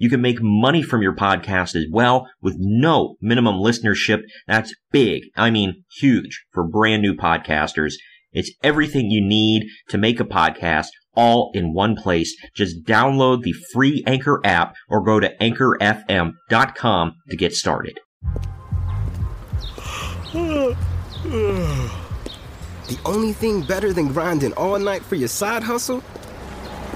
You can make money from your podcast as well with no minimum listenership. That's big. I mean, huge for brand new podcasters. It's everything you need to make a podcast all in one place. Just download the free Anchor app or go to anchorfm.com to get started. The only thing better than grinding all night for your side hustle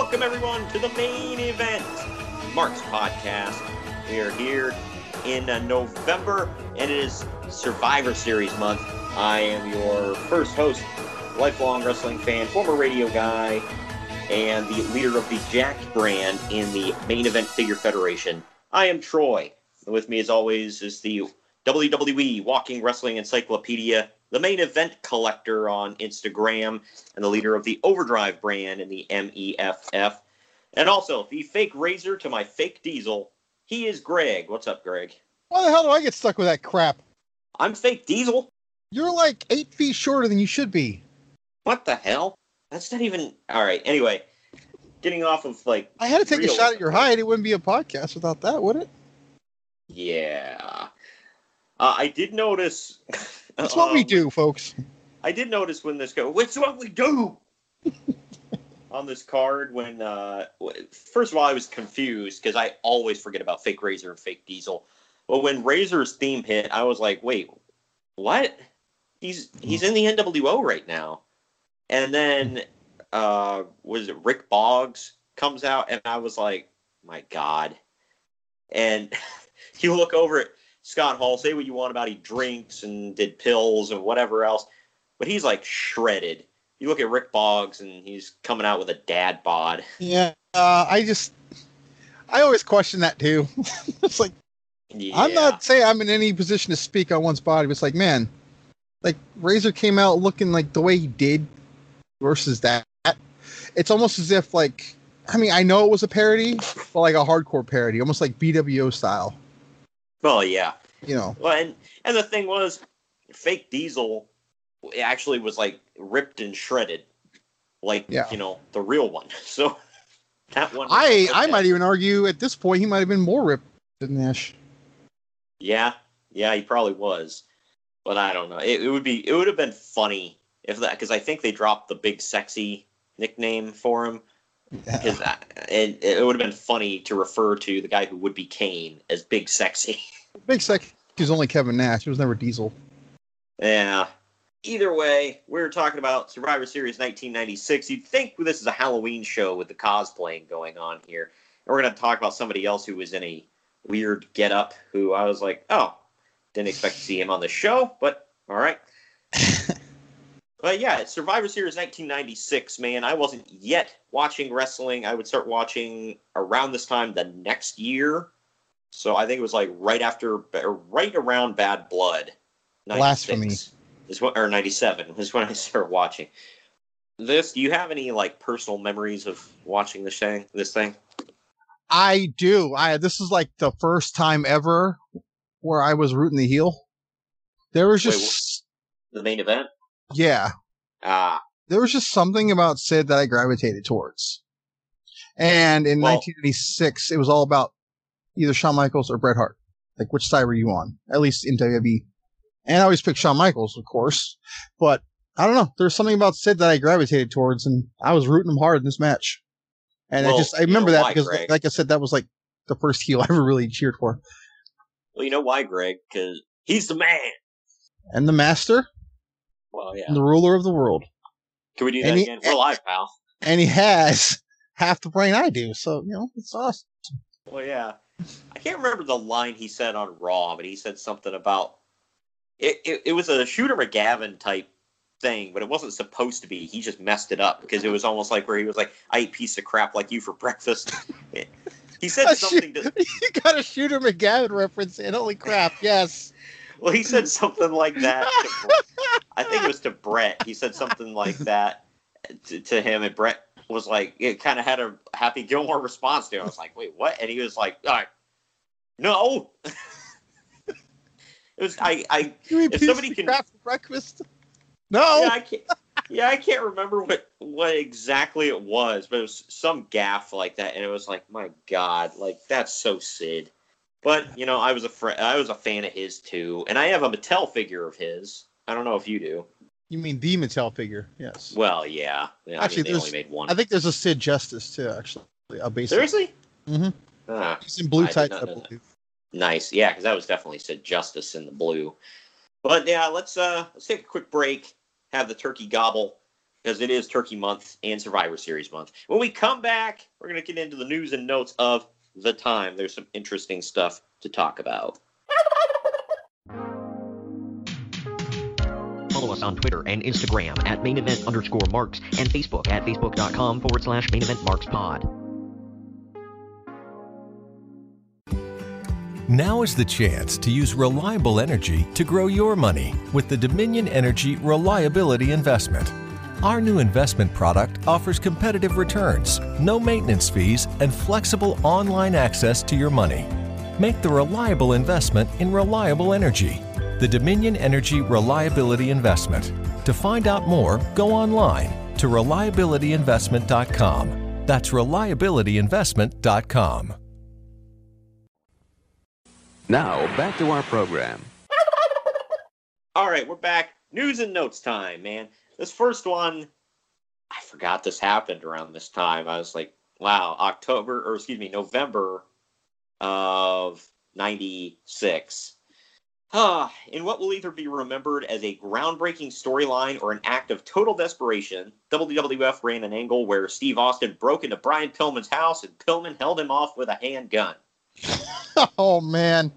Welcome everyone to the main event, Mark's podcast. We are here in uh, November and it is Survivor Series month. I am your first host, lifelong wrestling fan, former radio guy, and the leader of the Jack brand in the main event figure federation. I am Troy. With me, as always, is the WWE Walking Wrestling Encyclopedia, the main event collector on Instagram, and the leader of the Overdrive brand in the MEFF. And also, the fake razor to my fake diesel. He is Greg. What's up, Greg? Why the hell do I get stuck with that crap? I'm fake diesel. You're like eight feet shorter than you should be. What the hell? That's not even. All right. Anyway, getting off of like. I had to take a shot at your height. It wouldn't be a podcast without that, would it? Yeah. Uh, I did notice. That's what we um, do, folks. I did notice when this go. It's what we do. on this card, when uh, first of all, I was confused because I always forget about fake Razor and fake Diesel. But when Razor's theme hit, I was like, "Wait, what? He's he's in the NWO right now." And then uh, was it Rick Boggs comes out, and I was like, "My God!" And you look over at Scott Hall, say what you want about he drinks and did pills and whatever else, but he's like shredded. You look at Rick Boggs and he's coming out with a dad bod. Yeah, uh, I just, I always question that too. it's like Yeah. I'm not saying I'm in any position to speak on one's body, but it's like, man, like Razor came out looking like the way he did versus that. It's almost as if like, I mean, I know it was a parody, but like a hardcore parody, almost like BWO style. Well, yeah. You know, Well, and and the thing was, fake Diesel actually was like ripped and shredded like Yeah. you know the real one. So that one. I I might even argue at this point he might have been more ripped than Nash. Yeah, yeah, he probably was, but I don't know. It, it would be it would have been funny if that because I think they dropped the big sexy nickname for him. Because it, it would have been funny to refer to the guy who would be Kane as Big Sexy. Big Sec was only Kevin Nash. It was never Diesel. Yeah. Either way, we were talking about Survivor Series 1996. You'd think this is a Halloween show with the cosplaying going on here. And we're going to talk about somebody else who was in a weird getup who I was like, oh, didn't expect to see him on the show, but all right. but yeah, Survivor Series 1996, man. I wasn't yet watching wrestling. I would start watching around this time the next year. So I think it was like right after, right around Bad Blood. 96 Blasphemy. Is what, or 97 is when I started watching. This, do you have any like personal memories of watching this thing? This thing? I do. I this is like the first time ever where I was rooting the heel. There was Wait, just The main event? Yeah, Ah, there was just something about Sid that I gravitated towards. And in Well- 1986, it was all about either Shawn Michaels or Bret Hart. Like, which side were you on? At least in WWE. And I always picked Shawn Michaels, of course. But I don't know. There's something about Sid that I gravitated towards, and I was rooting him hard in this match. And I just, I you remember know that why, because, Greg. like I said, that was like the first heel I ever really cheered for. well, you know why, Greg? Because he's the man. And the master Well, yeah. the ruler of the world. Can we do that and he- again? We're live, pal. And he has half the brain I do. So, you know, it's awesome. Well, yeah. I can't remember the line he said on Raw, but he said something about it. It, it was a Shooter McGavin type thing, but it wasn't supposed to be. He just messed it up because it was almost like where he was like, "I eat piece of crap like you for breakfast." he said something to. you got a Shooter McGavin reference in. Holy crap. Yes. Well, he said something like that. To, I think it was to Bret. He said something like that to, to him, and Bret was like, it kind of had a Happy Gilmore response to it. I was like, wait, what? And he was like, all right, no. it was I. I You if somebody can, for breakfast? No. yeah, I can't. Yeah, I can't remember what what exactly it was, but it was some gaff like that, and it was like, my God, like that's so Sid. But you know, I was a fr- I was a fan of his too, and I have a Mattel figure of his. I don't know if you do. You mean the Mattel figure? Yes. Well, yeah. yeah Actually, I mean, they there's- only made one. I think there's a Sid Justice too. Actually, a basic. Seriously? Mm-hmm. Ah, He's in blue I tights. I know that. nice. Yeah, because that was definitely Sid Justice in the blue. But yeah, let's uh let's take a quick break. Have the turkey gobble because it is Turkey Month and Survivor Series Month. When we come back, we're gonna get into the news and notes of the time. There's some interesting stuff to talk about. Follow us on Twitter and Instagram at main event underscore marks and Facebook at facebook.com forward slash main event marks pod. Now is the chance to use reliable energy to grow your money with the Dominion Energy Reliability Investment. Our new investment product offers competitive returns, no maintenance fees, and flexible online access to your money. Make the reliable investment in reliable energy. The Dominion Energy Reliability Investment. To find out more, go online to reliabilityinvestment.com. That's reliabilityinvestment.com. Now, back to our program. All right, we're back. News and notes time, man. This first one, I forgot this happened around this time. I was like, wow, October, or excuse me, November of 96. Ah, in what will either be remembered as a groundbreaking storyline or an act of total desperation, WWF ran an angle where Steve Austin broke into Brian Pillman's house and Pillman held him off with a handgun. Oh man.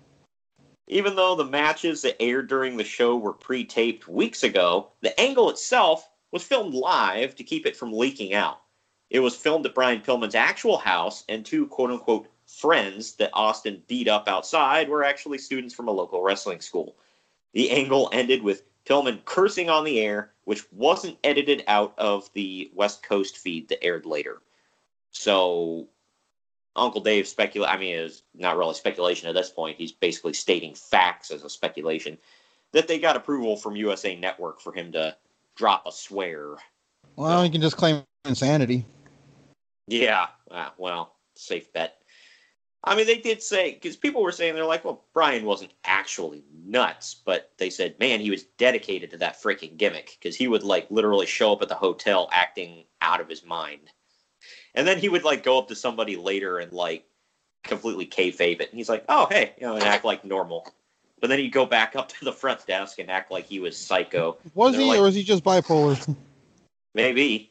Even though the matches that aired during the show were pre taped weeks ago, the angle itself was filmed live to keep it from leaking out. It was filmed at Brian Pillman's actual house, and two quote unquote friends that Austin beat up outside were actually students from a local wrestling school. The angle ended with Pillman cursing on the air, which wasn't edited out of the West Coast feed that aired later. So Uncle Dave speculate. I mean, it's not really speculation at this point. He's basically stating facts as a speculation that they got approval from USA Network for him to drop a swear. Well, you can just claim insanity. Yeah. Uh, well, safe bet. I mean, they did say because people were saying they're like, well, Brian wasn't actually nuts, but they said, man, he was dedicated to that freaking gimmick because he would like literally show up at the hotel acting out of his mind, and then he would like go up to somebody later and like completely kayfabe it, and he's like, oh hey, you know, and act like normal, but then he'd go back up to the front desk and act like he was psycho. Was he, like, or was he just bipolar? Maybe.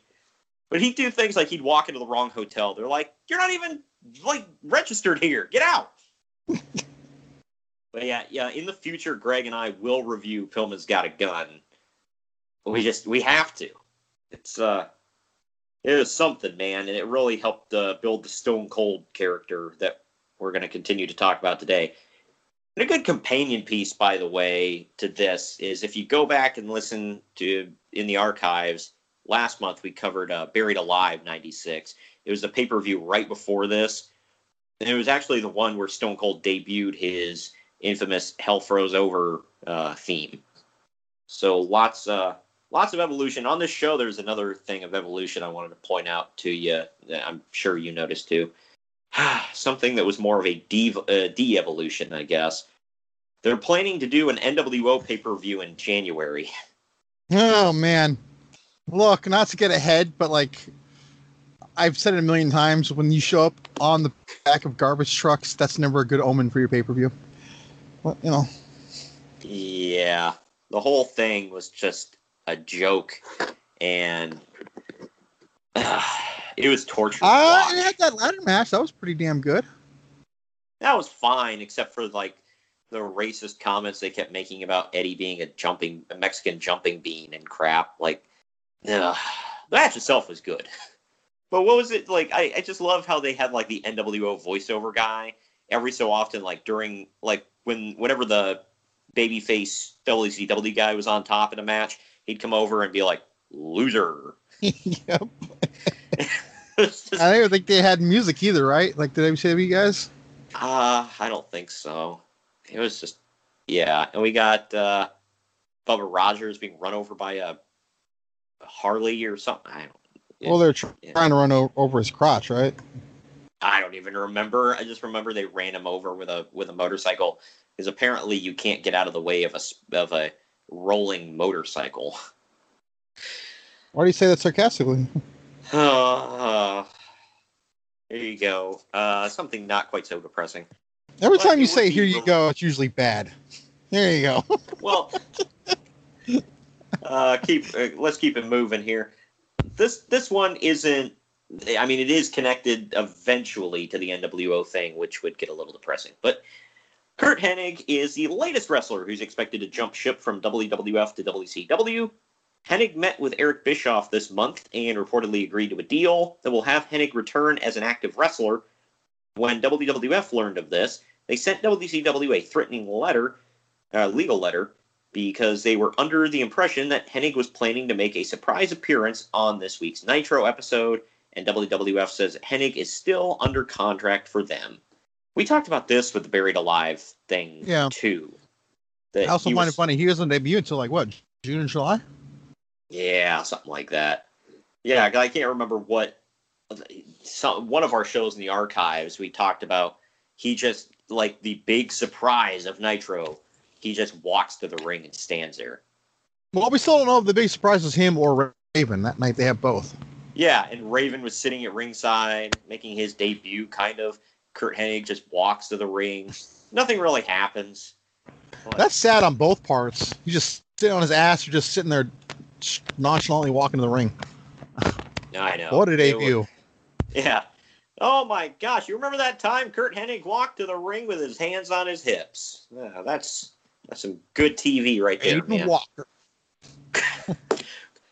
But he'd do things like he'd walk into the wrong hotel. They're like, You're not even like registered here. Get out. but yeah, yeah, in the future Greg and I will review Pillman's Got a Gun. We just we have to. It's uh it was something, man, and it really helped uh, build the Stone Cold character that we're going to continue to talk about today. And a good companion piece, by the way, to this is if you go back and listen to in the archives, last month we covered uh, Buried Alive 96. It was the pay per view right before this. And it was actually the one where Stone Cold debuted his infamous Hell Froze Over uh, theme. So lots, uh, lots of evolution on this show. There's another thing of evolution I wanted to point out to you. That I'm sure you noticed too. Something that was more of a de uh, de-evolution, I guess. They're planning to do an NWO pay per view in January. Oh man, look, not to get ahead, but like I've said it a million times, when you show up on the back of garbage trucks, that's never a good omen for your pay per view. Well, you know, Yeah, the whole thing was just a joke, and it was torture. to I had that ladder match. That was pretty damn good. That was fine, except for like the racist comments they kept making about Eddie being a jumping a Mexican jumping bean and crap. Like, ugh. the match itself was good, but what was it like? I, I just love how they had like the NWO voiceover guy every so often, like during like when whenever the babyface WCW guy was on top in a match, he'd come over and be like, "Loser." Yep. I don't think they had music either, right? Like the WCW guys. Uh, I don't think so. It was just, yeah. And we got uh, Bubba Rogers being run over by a, Harley or something. I don't. Well, they're tr- trying to run o- over his crotch, right? I don't even remember. I just remember they ran him over with a with a motorcycle because apparently you can't get out of the way of a of a rolling motorcycle. Why do you say that sarcastically? Uh, there you go. Uh, something not quite so depressing. Every But time you say "here you go," it's usually bad. There you go. Well, uh, keep uh, let's keep it moving here. This this one isn't. I mean, it is connected eventually to the NWO thing, which would get a little depressing. But Curt Hennig is the latest wrestler who's expected to jump ship from WWF to WCW. Hennig met with Eric Bischoff this month and reportedly agreed to a deal that will have Hennig return as an active wrestler. When WWF learned of this, they sent WCW a threatening letter, uh, legal letter, because they were under the impression that Hennig was planning to make a surprise appearance on this week's Nitro episode, and WWF says Hennig is still under contract for them. We talked about this with the Buried Alive thing Yeah. too. I also find was- it funny. He doesn't debut until like what June and July. Yeah, something like that. Yeah, I can't remember what. Some, one of our shows in the archives, we talked about he just like the big surprise of Nitro. He just walks to the ring and stands there. Well, we still don't know if the big surprise is him or Raven. That night they have both. Yeah, and Raven was sitting at ringside, making his debut. Kind of. Curt Hennig just walks to the ring. Nothing really happens. That's sad on both parts. You just sit on his ass. You're just sitting there nonchalantly walking to the ring. I know. What a debut! yeah. Oh my gosh! You remember that time Curt Hennig walked to the ring with his hands on his hips? Yeah, that's that's some good TV right there, Aiden man. Walker.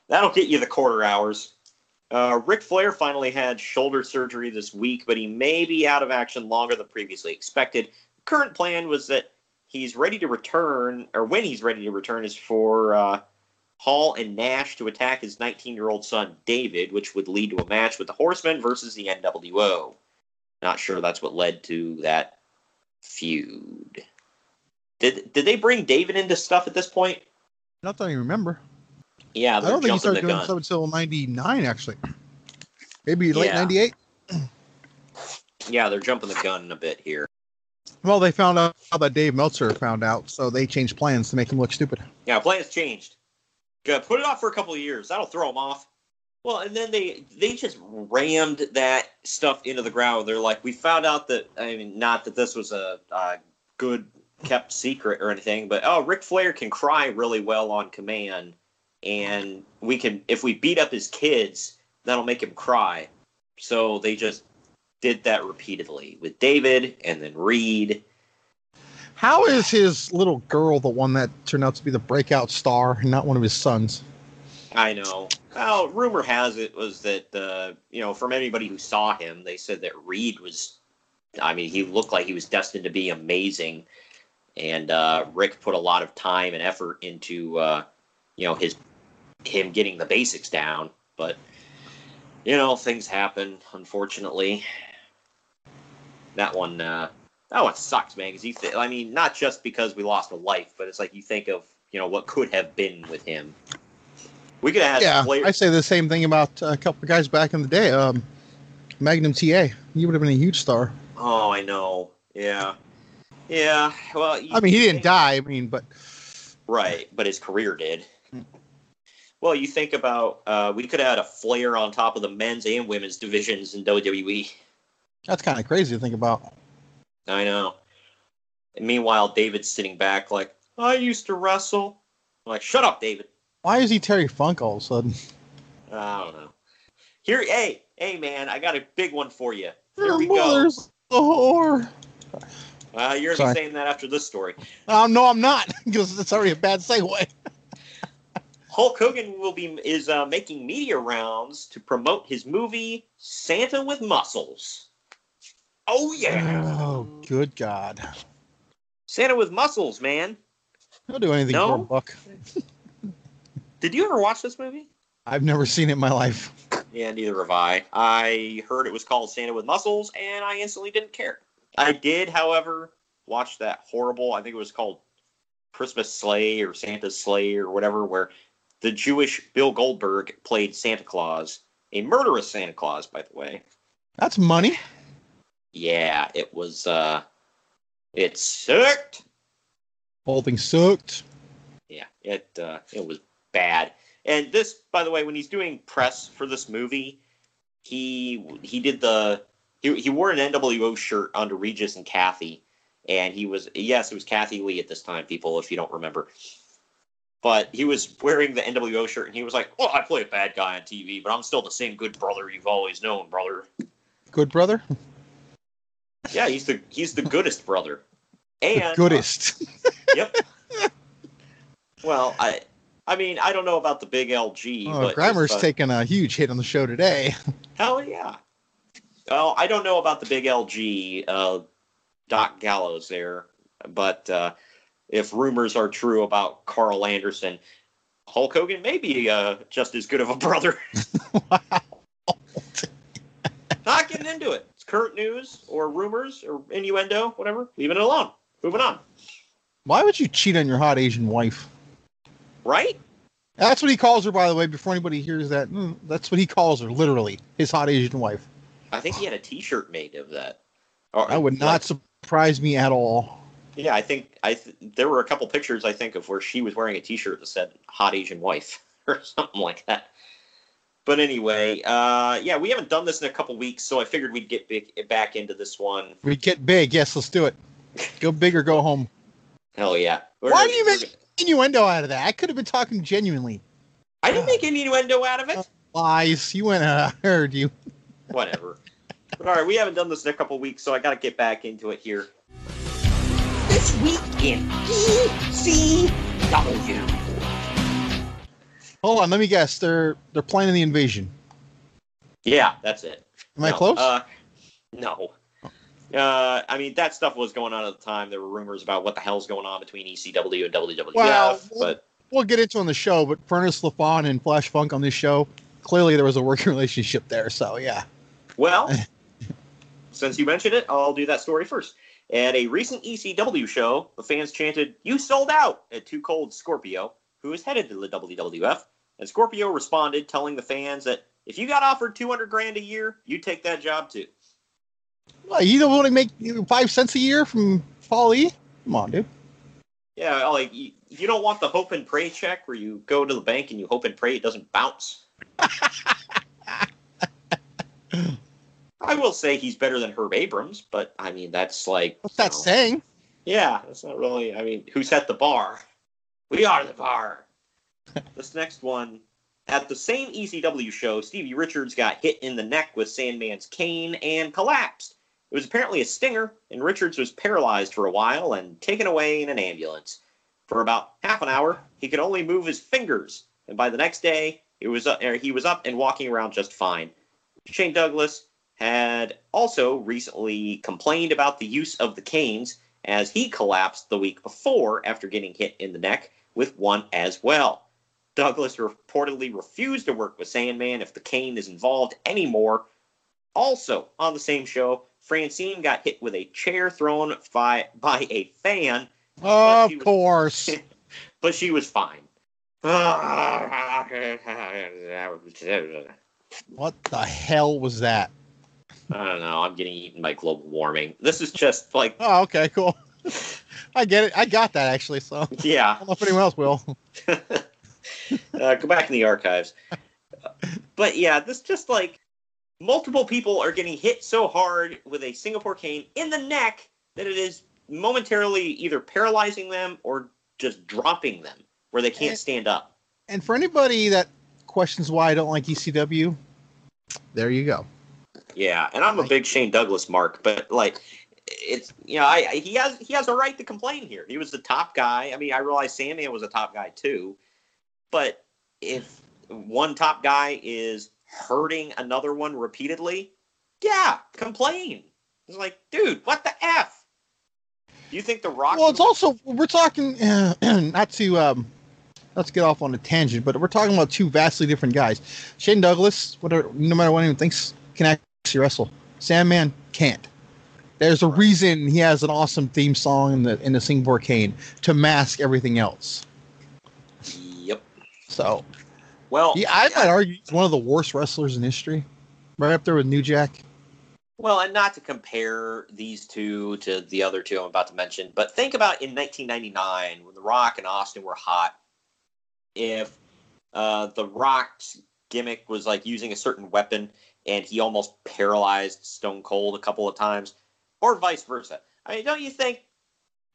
That'll get you the quarter hours. Uh, Ric Flair finally had shoulder surgery this week, but he may be out of action longer than previously expected. Current plan was that he's ready to return, or when he's ready to return, is for uh, Hall and Nash to attack his 19 year old son David, which would lead to a match with the Horsemen versus the NWO. Not sure that's what led to that feud. Did did they bring David into stuff at this point? Not that I remember. Yeah, I they're don't think he started doing gun. stuff until '99, actually. Maybe late '98. Yeah, they're jumping the gun a bit here. Well, they found out how that Dave Meltzer found out, so they changed plans to make him look stupid. Yeah, plans changed. Good. Put it off for a couple of years. That'll throw them off. Well, and then they they just rammed that stuff into the ground. They're like, we found out that I mean, not that this was a, a good kept secret or anything, but oh, Ric Flair can cry really well on command, and we can if we beat up his kids, that'll make him cry. So they just did that repeatedly with David and then Reid. How is his little girl the one that turned out to be the breakout star and not one of his sons? I know. Well, rumor has it was that uh, you know, from anybody who saw him, they said that Reid was. I mean, he looked like he was destined to be amazing, and uh, Rick put a lot of time and effort into uh, you know his him getting the basics down. But you know, things happen. Unfortunately, that one uh, that one sucks, man. Because you, th- I mean, not just because we lost a life, but it's like you think of you know what could have been with him. We could have had yeah, Flair- I say the same thing about a couple of guys back in the day. Um, Magnum TA, he would have been a huge star. Oh, I know. Yeah. Yeah. Well, you- I mean, he didn't die. I mean, but Right, but his career did. Well, you think about uh, we could have had a Flair on top of the men's and women's divisions in WWE. that's kind of crazy to think about. I know. And meanwhile, David's sitting back like, I used to wrestle. I'm like, shut up, David. Why is he Terry Funk all of a sudden? I don't know. Here, hey, hey, man, I got a big one for you. Here Your we go. mother's a whore. Uh, you're Sorry. saying that after this story. Oh no, I'm not because it's already a bad segue. Hulk Hogan will be is uh, making media rounds to promote his movie Santa with Muscles. Oh yeah, Oh, good God! Santa with Muscles, man. He'll do anything No? for a buck. Did you ever watch this movie? I've never seen it in my life. Yeah, neither have I. I heard it was called Santa with Muscles, and I instantly didn't care. I did, however, watch that horrible. I think it was called Christmas Sleigh or Santa's Slay or whatever, where the Jewish Bill Goldberg played Santa Claus, a murderous Santa Claus, by the way. That's money. Yeah, it was. uh It sucked. Whole thing sucked. Yeah, it uh, it was bad. And this, by the way, when he's doing press for this movie, he he did the he, he wore an NWO shirt under Regis and Kathie, and he was yes, it was Kathie Lee at this time, people, if you don't remember. But he was wearing the NWO shirt, and he was like, "Well, I play a bad guy on TV, but I'm still the same good brother you've always known, brother." Good brother. Yeah, he's the he's the goodest brother. And Goodest. yep. Well, I I mean, I don't know about the big LG, Oh, but Grimer's just, uh, taking a huge hit on the show today. Hell yeah. Well, I don't know about the big LG, uh, Doc Gallows there, but uh, if rumors are true about Karl Anderson, Hulk Hogan may be uh, just as good of a brother. Wow. Not getting into it. Current news or rumors or innuendo, whatever. Leaving it alone. Moving on. Why would you cheat on your hot Asian wife? Right? That's what he calls her, by the way. Before anybody hears that, mm, that's what he calls her, literally, his hot Asian wife. I think he had a T-shirt made of that. Or, That would not like- surprise me at all. Yeah, I think I th- there were a couple pictures I think of where she was wearing a T-shirt that said "Hot Asian Wife" or something like that. But anyway, uh, yeah, we haven't done this in a couple weeks, so I figured we'd get big, back into this one. We get big, yes, let's do it. Go big or go home. Hell yeah! We're Why do you make innuendo out of that? I could have been talking genuinely. I didn't make any innuendo out of it. Lies. You went. Uh, I heard you. Whatever. But all right, we haven't done this in a couple weeks, so I got to get back into it here. This week in ECW. Hold on. Let me guess. They're they're planning the invasion. Yeah, that's it. Am I close? Uh, no. Uh, I mean, that stuff was going on at the time. There were rumors about what the hell's going on between ECW and WWF, Well, but We'll get into it on the show, but Furnas LaFon and Flash Funk on this show, clearly there was a working relationship there. So yeah. Well, since you mentioned it, I'll do that story first. At a recent ECW show, the fans chanted, You sold out at 2 Cold Scorpio, who is headed to the WWF. And Scorpio responded, telling the fans that if you got offered 200 grand a year, you'd take that job too. Well, you don't want to make five cents a year from Paul E? Come on, dude. Yeah, like you, you don't want the hope and pray check where you go to the bank and you hope and pray it doesn't bounce. I will say he's better than Herb Abrams, but I mean that's like what's that know, saying? Yeah, that's not really. I mean, who set the bar? We are the bar. this next one, at the same ECW show, Stevie Richards got hit in the neck with Sandman's cane and collapsed. It was apparently a stinger, and Richards was paralyzed for a while and taken away in an ambulance. For about half an hour, he could only move his fingers, and by the next day, it was uh, he was up and walking around just fine. Shane Douglas had also recently complained about the use of the canes as he collapsed the week before after getting hit in the neck with one as well. Douglas reportedly refused to work with Sandman if the cane is involved anymore. Also, on the same show, Francine got hit with a chair thrown by, by a fan. Of course. But she was fine. what the hell was that? I don't know. I'm getting eaten by global warming. This is just like. Oh, okay, cool. I get it. I got that actually. So yeah. I don't know if anyone else will. uh, go back in the archives. But yeah, this just like multiple people are getting hit so hard with a Singapore cane in the neck that it is momentarily either paralyzing them or just dropping them where they can't and, stand up. And for anybody that questions why I don't like ECW, there you go. Yeah, and I'm a big Shane Douglas mark, but like it's you know I he has he has a right to complain here. He was the top guy. I mean, I realize Sandman was a top guy too, but if one top guy is hurting another one repeatedly, yeah, complain. It's like, dude, what the f? You think the Rock? Well, it's also we're talking uh, not to um, let's get off on a tangent, but we're talking about two vastly different guys. Shane Douglas, whatever, no matter what anyone thinks, can actually wrestle. Sandman can't. There's a reason he has an awesome theme song in the in the Singapore Cane to mask everything else. Yep. So, well, yeah, I might argue he's one of the worst wrestlers in history, right up there with New Jack. Well, and not to compare these two to the other two I'm about to mention, but think about in 1999 when The Rock and Austin were hot. If uh, The Rock's gimmick was like using a certain weapon and he almost paralyzed Stone Cold a couple of times, or vice versa. I mean, don't you think,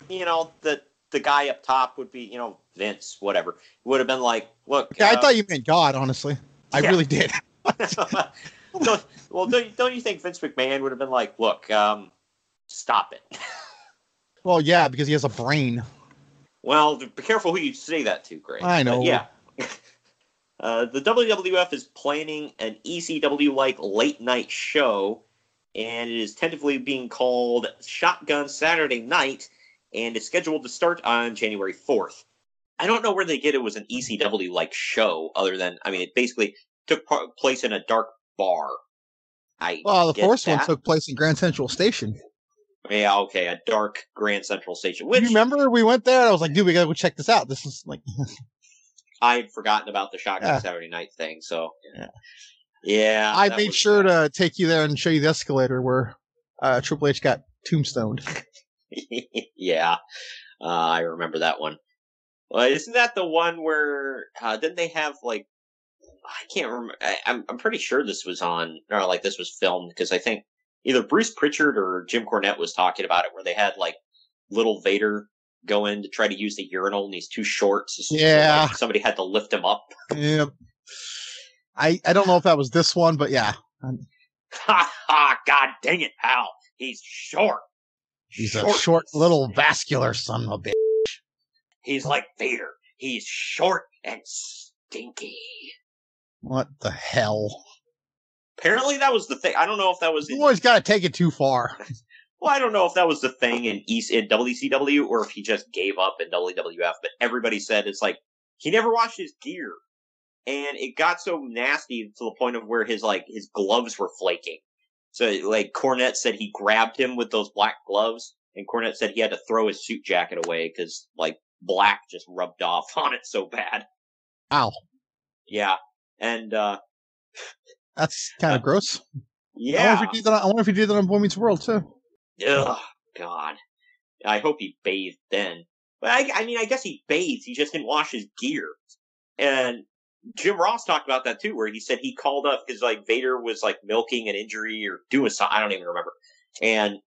you know, that the guy up top would be, you know, Vince, whatever, would have been like, look. Okay, uh, I thought you meant God, honestly. I yeah. really did. don't, well, don't, don't you think Vince McMahon would have been like, look, um, stop it? well, yeah, because he has a brain. Well, be careful who you say that to, Greg. I know. But yeah. Uh, the WWF is planning an ECW like late night show, and it is tentatively being called Shotgun Saturday Night, and it's scheduled to start on January 4th. I don't know where they get it was an ECW like show, other than, I mean, it basically took place in a dark bar. I well, the first that. one took place in Grand Central Station. Yeah, okay, a dark Grand Central Station. Which you remember we went there? I was like, dude, we gotta go check this out. This is like I had forgotten about the Shotgun yeah. Saturday Night thing. So yeah, yeah I made sure to take you there and show you the escalator where uh, Triple H got tombstoned. yeah, uh, I remember that one. Well, isn't that the one where uh, didn't they have like I can't remember. I, am I'm, I'm pretty sure this was on or like this was filmed because I think either Bruce Pritchard or Jim Cornette was talking about it where they had like little Vader go in to try to use the urinal and he's too short. So yeah. Somebody had to lift him up. Yeah. I, I don't know if that was this one, but yeah. Um, ha ha! God dang it, pal. He's short. He's short. a short little vascular son of a bitch. He's like Vader. He's short and stinky. What the hell? Apparently that was the thing. I don't know if that was. You always got to take it too far. Well, I don't know if that was the thing in East in WCW or if he just gave up in WWF, but everybody said it's like he never washed his gear. And it got so nasty to the point of where his like his gloves were flaking. So like Cornette said he grabbed him with those black gloves and Cornette said he had to throw his suit jacket away cuz like black just rubbed off on it so bad. Ow. Yeah. And uh That's kind of gross. Yeah. I wonder, if he did that, I wonder if he did that on Boy Meets World too. Ugh, God. I hope he bathed then. But I, I mean, I guess he bathed. He just didn't wash his gear. And Jim Ross talked about that too, where he said he called up because like Vader was like milking an injury or doing something. I don't even remember. And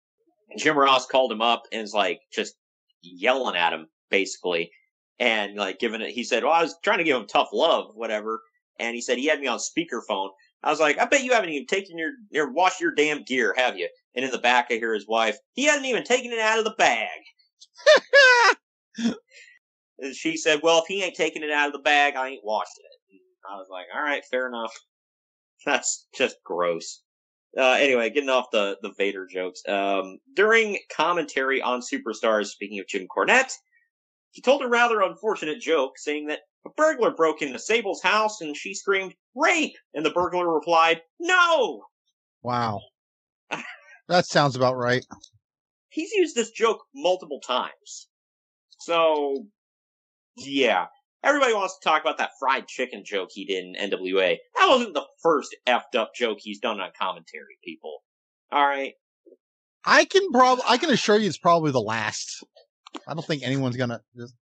Jim Ross called him up and is like just yelling at him basically, and like giving it. He said, "Well, I was trying to give him tough love, whatever." And he said he had me on speakerphone. I was like, "I bet you haven't even taken your, your washed your damn gear, have you?" And in the back, I hear his wife. He hasn't even taken it out of the bag. and she said, "Well, if he ain't taking it out of the bag, I ain't washed it." I was like, "All right, fair enough." That's just gross. Uh, anyway, getting off the, the Vader jokes. Um, during commentary on Superstars, speaking of Jim Cornette, he told a rather unfortunate joke saying that a burglar broke into Sable's house and she screamed, rape! And the burglar replied, no! Wow. that sounds about right. He's used this joke multiple times. So, yeah. Everybody wants to talk about that fried chicken joke he did in NWA. That wasn't the first effed up joke he's done on commentary, people. Alright? I can probably, I can assure you it's probably the last. I don't think anyone's gonna just.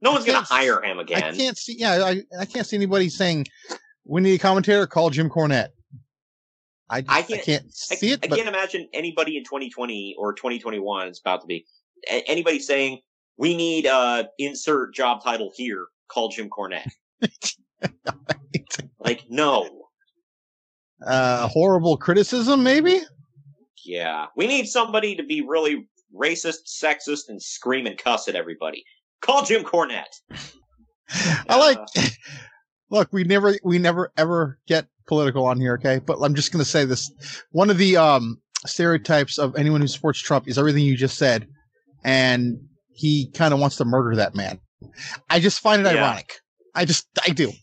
No one's gonna hire him again. I can't see. Yeah, I, I can't see anybody saying we need a commentator. Call Jim Cornette. I, I, can't- I can't, I, see it. I but can't imagine anybody in 2020 or 2021 is about to be anybody saying we need uh insert job title here. Call Jim Cornette. like no, uh, horrible criticism, maybe. yeah, we need somebody to be really racist, sexist, and scream and cuss at everybody. Call Jim Cornette. I like. Look, we never, we never ever get political on here, okay? But I'm just gonna say this: one of the um stereotypes of anyone who supports Trump is everything you just said, and he kind of wants to murder that man. I just find it Yeah. ironic. I just, I do.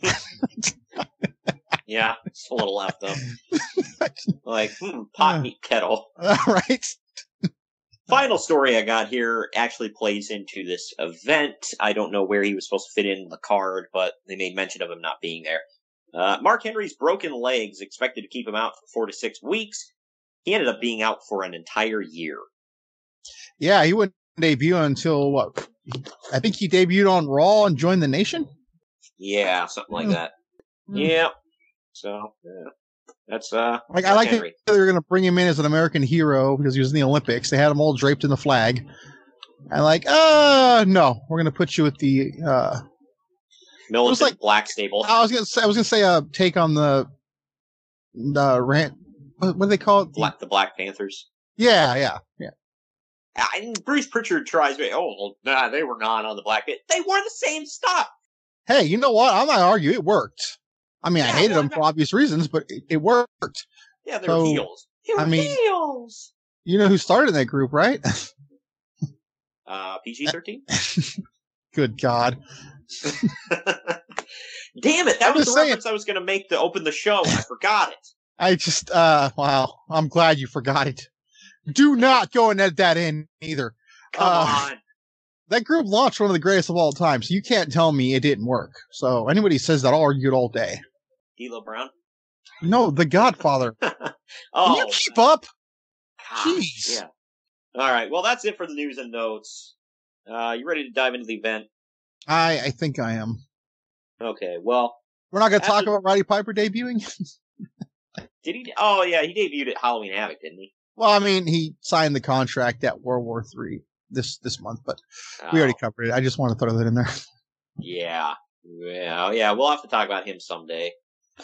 Yeah, it's a little left up. like hmm, pot meat kettle. All right. Final story I got here actually plays into this event. I don't know where he was supposed to fit in the card, but they made mention of him not being there. Uh, Mark Henry's broken legs expected to keep him out for four to six weeks. He ended up being out for an entire year. Yeah, he wouldn't debut until what? I think he debuted on Raw and joined the Nation. Yeah, something like Hmm. that. Yeah. So yeah. that's uh Like I like Henry. that they're going to bring him in as an American hero because he was in the Olympics. They had him all draped in the flag, and like, uh, no, we're going to put you with the. uh Militant like- Black Stable. I was going to say, I was to say, uh, take on the the rant. What, what do they call it? Black the Black Panthers. Yeah, yeah, yeah. And Bruce Pritchard tries to oh nah, they were not on the Black They wore the same stuff. Hey, you know what? I'm not argue. It worked. I mean, I hated well, him for obvious reasons, but it, it worked. Yeah, they So, were heels. They were I mean- heels. You know who started that group, right? Uh, PG thirteen. Good God. Damn it! That I'm was the saying- reference I was going to make to open the show, and I forgot it. I just, uh, wow. I'm glad you forgot it. Do not go and edit that in either. Come Uh, on. That group launched one of the greatest of all time, so you can't tell me it didn't work. So anybody says that, I'll argue it all day. D'Lo Brown. No, The Godfather. Oh, Can you keep up? gosh, Jeez. Yeah. All right. Well, that's it for the news and notes. Uh, you ready to dive into the event? I, I think I am. Okay. Well, We're not going to talk about Roddy Piper debuting. did he? Oh, yeah, he debuted at Halloween Havoc, didn't he? Well, I mean, he signed the contract at World War Three this this month, but we already Oh, covered it. I just want to throw that in there. Yeah. Yeah. Yeah. We'll have to talk about him someday.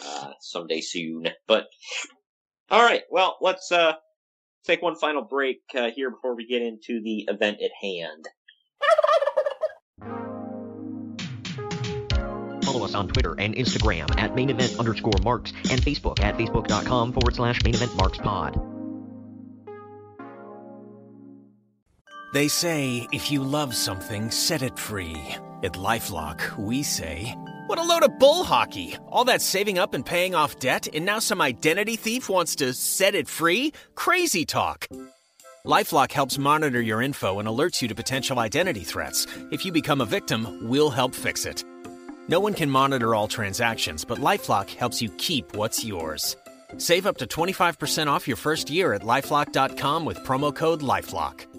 Uh, someday soon. But all right. Well, let's uh take one final break uh, here before we get into the event at hand. Follow us on Twitter and Instagram at main event underscore marks and Facebook at facebook.com forward slash main event marks pod. They say if you love something, set it free. At Lifelock, we say, What a load of bull hockey! All that saving up and paying off debt, and now some identity thief wants to set it free? Crazy talk! Lifelock helps monitor your info and alerts you to potential identity threats. If you become a victim, we'll help fix it. No one can monitor all transactions, but Lifelock helps you keep what's yours. Save up to 25% off your first year at lifelock.com with promo code LifeLock.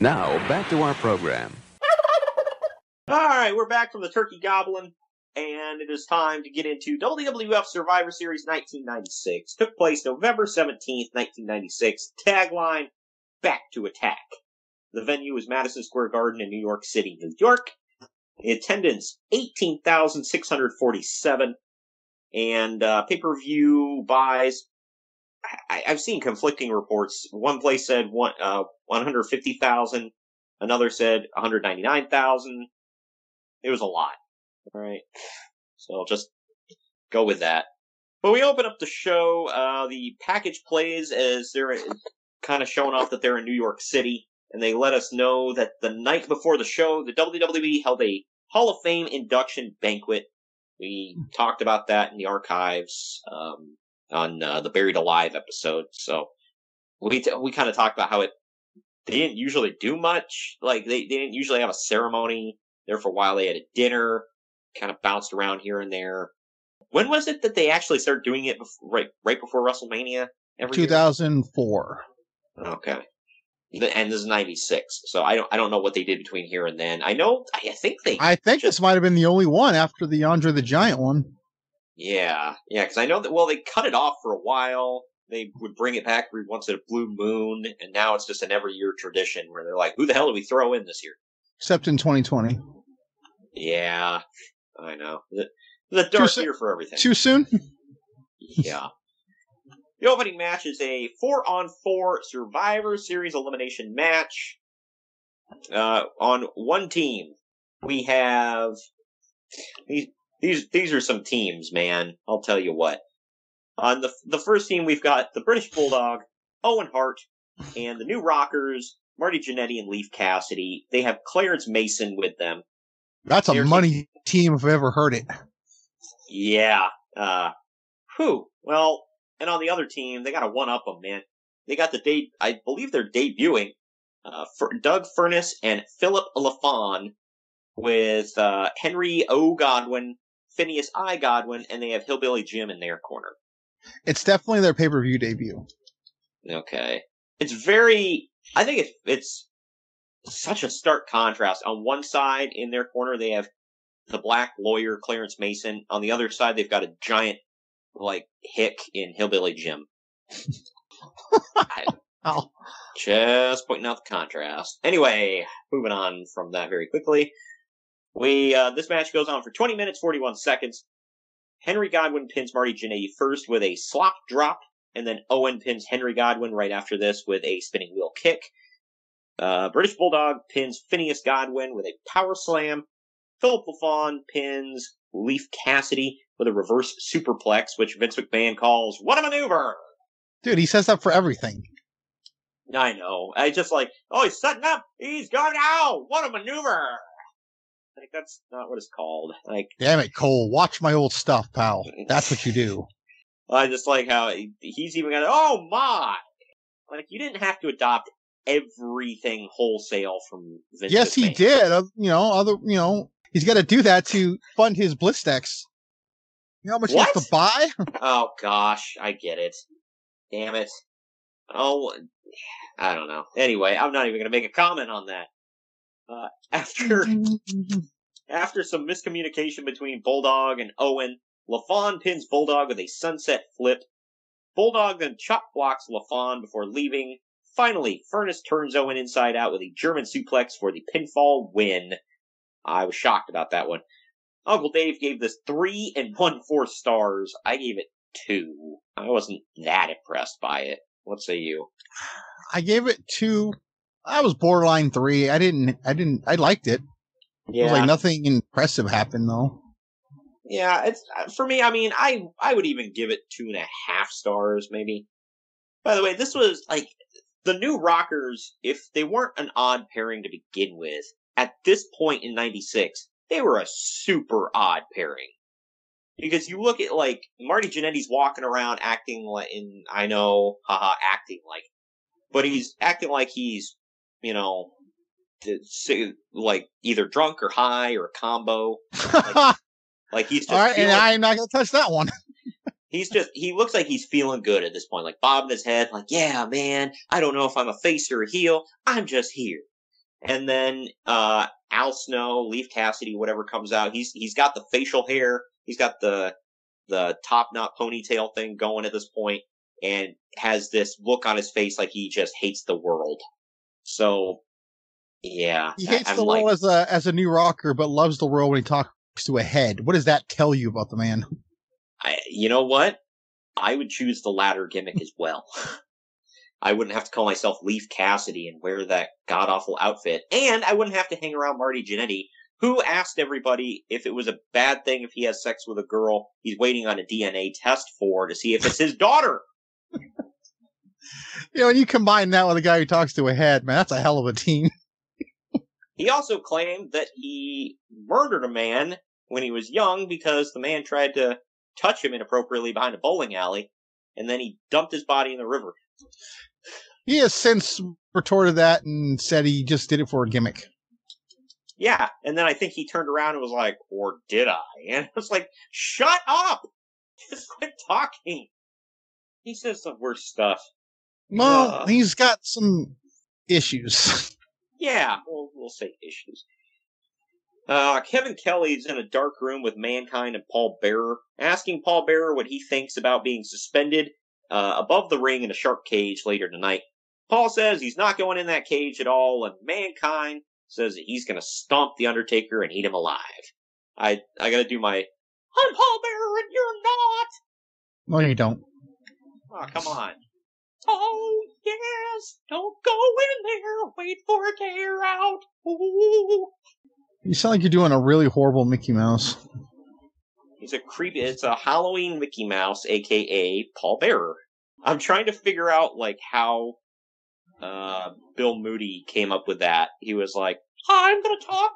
Now, back to our program. All right, we're back from the Turkey Goblin, and it is time to get into WWF Survivor Series 1996. Took place November 17th, 1996. Tagline, Back to Attack. The venue was Madison Square Garden in New York City, New York. Attendance, 18,647. And uh, pay-per-view buys, I, I've seen conflicting reports. One place said one, uh, 150,000. Another said 199,000. It was a lot. All right. So I'll just go with that. But we open up the show. Uh, the package plays as they're kind of showing off that they're in New York City. And they let us know that the night before the show, the WWE held a Hall of Fame induction banquet. We talked about that in the archives um, on uh, the Buried Alive episode. So we t- we kind of talked about how it they didn't usually do much. Like they, they didn't usually have a ceremony. There for a while they had a dinner, kind of bounced around here and there. When was it that they actually started doing it? Before, right right before WrestleMania. 2004. Okay. The- And this is '96, so I don't I don't know what they did between here and then. I know I think they I think this might have been the only one after the Andre the Giant one. Yeah, yeah, because I know that. Well, they cut it off for a while. They would bring it back every once in a blue moon, and now it's just an every year tradition where they're like, "Who the hell do we throw in this year?" Except in 2020. Yeah, I know. The, the dark soo- year for everything. Too soon? Yeah. The opening match is a four on four Survivor Series elimination match. Uh, on one team, we have these. These these are some teams, man. I'll tell you what. On the the first team, we've got the British Bulldog, Owen Hart, and the New Rockers, Marty Jannetty and Leaf Cassidy. They have Clarence Mason with them. That's a There's- money team if I've ever heard it. Yeah. Uh, whew. Well, and on the other team, they got to one up them, man. They got the date. I believe they're debuting. Uh, Doug Furnas and Phillip LaFon with uh, Henry O. Godwin, Phineas I. Godwin, and they have Hillbilly Jim in their corner. It's definitely their pay per view debut. Okay. It's very. I think it's it's such a stark contrast. On one side, in their corner, they have the black lawyer Clarence Mason. On the other side, they've got a giant like hick in Hillbilly Jim. I- Oh. Just pointing out the contrast. Anyway, moving on from that very quickly. We uh, this match goes on for 20 minutes 41 seconds. Henry Godwin pins Marty Jannetty first with a slop drop, and then Owen pins Henry Godwin right after this with a spinning wheel kick. Uh, British Bulldog pins Phineas Godwin with a power slam. Phillip LaFon pins Leaf Cassidy with a reverse superplex, which Vince McMahon calls "What a maneuver!" Dude, he says that for everything. I know. I just like, oh, he's setting up. He's going out. What a maneuver! Like that's not what it's called. Like Damn it, Cole. Watch my old stuff, pal. That's what you do. I just like how he's even got. Oh my! Like you didn't have to adopt everything wholesale from Vince. yes, he did. Uh, you know, other, you know, he's got to do that to fund his Blistex. You know how much he has to buy? Oh gosh, I get it. Damn it. Oh, I don't know. Anyway, I'm not even going to make a comment on that. Uh, after after some miscommunication between Bulldog and Owen, LaFon pins Bulldog with a sunset flip. Bulldog then chop blocks LaFon before leaving. Finally, Furnas turns Owen inside out with a German suplex for the pinfall win. I was shocked about that one. Uncle Dave gave this three and one fourth stars. I gave it two. I wasn't that impressed by it. What say you? I gave it two. I was borderline three. I didn't. I didn't. I liked it. It was like nothing impressive happened though. Yeah, it's uh, for me. I mean, I I would even give it two and a half stars, maybe. By the way, this was like the new Rockers. If they weren't an odd pairing to begin with, at this point in '96, they were a super odd pairing. Because you look at like Marty Jannetty's walking around acting like, in I know, haha, acting like, but he's acting like he's, you know, like either drunk or high or a combo. Like, like he's just All right, and I'm not going to touch that one. he's just he looks like he's feeling good at this point, like bobbing his head, like, yeah, man, I don't know if I'm a face or a heel. I'm just here. And then uh Al Snow, Leaf Cassidy, whatever comes out, he's he's got the facial hair, he's got the the top knot ponytail thing going at this point, and has this look on his face like he just hates the world. So yeah. He hates I'm the like, world as a as a new rocker, but loves the world when he talks to a head. What does that tell you about the man? I, you know what? I would choose the latter gimmick as well. I wouldn't have to call myself Leaf Cassidy and wear that god awful outfit, and I wouldn't have to hang around Marty Jannetty, who asked everybody if it was a bad thing if he has sex with a girl he's waiting on a DNA test for to see if it's his daughter. You know, and you combine that with a guy who talks to a head, man, that's a hell of a team. He also claimed that he murdered a man when he was young because the man tried to touch him inappropriately behind a bowling alley, and then he dumped his body in the river. He has since retorted that and said he just did it for a gimmick. Yeah, and then I think he turned around and was like, "Or did I?" And I was like, "Shut up! Just quit talking." He says the worst stuff. Well, Ugh. he's got some issues. Yeah, we'll we'll say issues. Uh, Kevin Kelly's in a dark room with Mankind and Paul Bearer, asking Paul Bearer what he thinks about being suspended uh, above the ring in a shark cage later tonight. Paul says he's not going in that cage at all, and Mankind says that he's going to stomp the Undertaker and eat him alive. I I got to do my I'm Paul Bearer and you're not. No, you don't. Oh, come on. Oh, yes. Don't go in there. Wait for it to air out. Ooh. You sound like you're doing a really horrible Mickey Mouse. He's a creepy. It's a Halloween Mickey Mouse, aka Paul Bearer. I'm trying to figure out like how uh, Bill Moody came up with that. He was like, "I'm gonna talk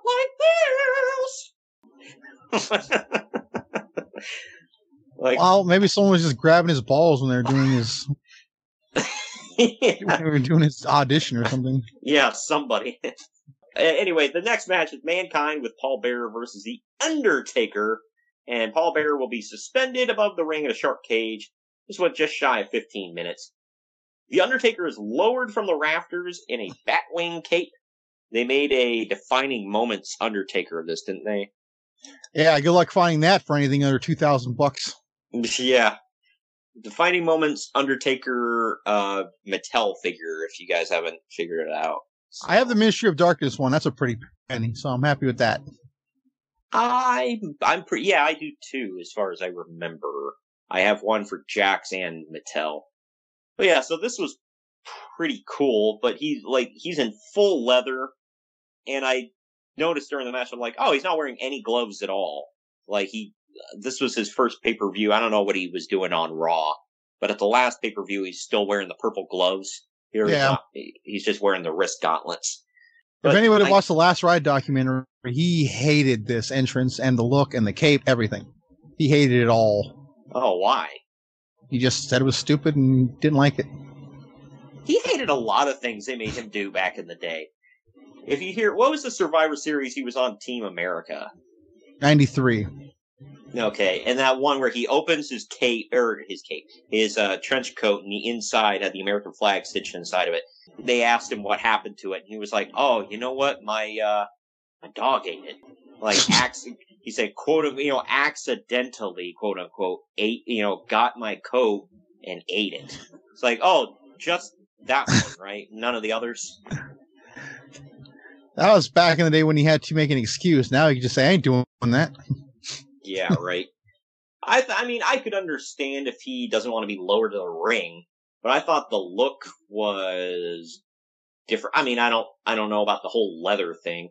like this." like, well, maybe someone was just grabbing his balls when they were doing his when they were doing his audition or something. Yeah, somebody. Anyway, the next match is Mankind with Paul Bearer versus The Undertaker. And Paul Bearer will be suspended above the ring in a shark cage. This went just shy of 15 minutes. The Undertaker is lowered from the rafters in a Batwing cape. They made a defining moments Undertaker of this, didn't they? Yeah, good luck finding that for anything under two thousand bucks. Yeah. Defining moments Undertaker uh Mattel figure if you guys haven't figured it out. I have the Ministry of Darkness one. That's a pretty penny, so I'm happy with that. I I'm pretty yeah, I do too, as far as I remember. I have one for Jakks and Mattel. But yeah, so this was pretty cool, but he's like he's in full leather and I noticed during the match I'm like, "Oh, he's not wearing any gloves at all." Like he this was his first pay-per-view. I don't know what he was doing on Raw, but at the last pay-per-view he's still wearing the purple gloves. Here he's Yeah. not. He- He's just wearing the wrist gauntlets. if But anybody I- watched the Last Ride documentary, he hated this entrance and the look and the cape, everything. He hated it all. Oh, why? He just said it was stupid and didn't like it. he hated a lot of things they made him do back in the day. If you hear, what was the Survivor Series he was on Team America? Ninety three. Okay, and that one where he opens his cape, or his cape, his uh, trench coat, and the inside had the American flag stitched inside of it. They asked him what happened to it, and he was like, "Oh, you know what? My uh, my dog ate it. Like, acc- he said, quote, you know, accidentally, quote unquote, ate, you know, got my coat and ate it. It's like, oh, just that one, right? None of the others. That was back in the day when he had to make an excuse. Now he can just say, I ain't doing that. Yeah, right. I th- I mean, I could understand if he doesn't want to be lowered to the ring, but I thought the look was different. I mean, I don't I don't know about the whole leather thing,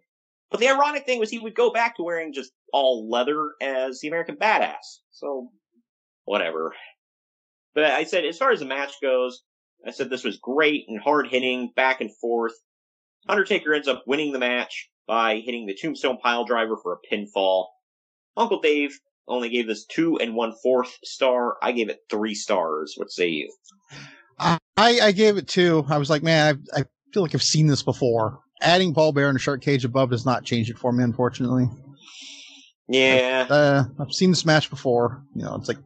but the ironic thing was he would go back to wearing just all leather as the American Badass. So whatever. But I said, as far as the match goes, I said this was great and hard hitting, back and forth. Undertaker ends up winning the match by hitting the Tombstone Pile Driver for a pinfall. Uncle Dave only gave this two and one fourth star. I gave it three stars. What say you? I, I gave it two. I was like, man, I, I feel like I've seen this before. adding Paul Bear and a shark cage above does not change it for me, unfortunately. Yeah, Uh, I've seen this match before. You know, it's like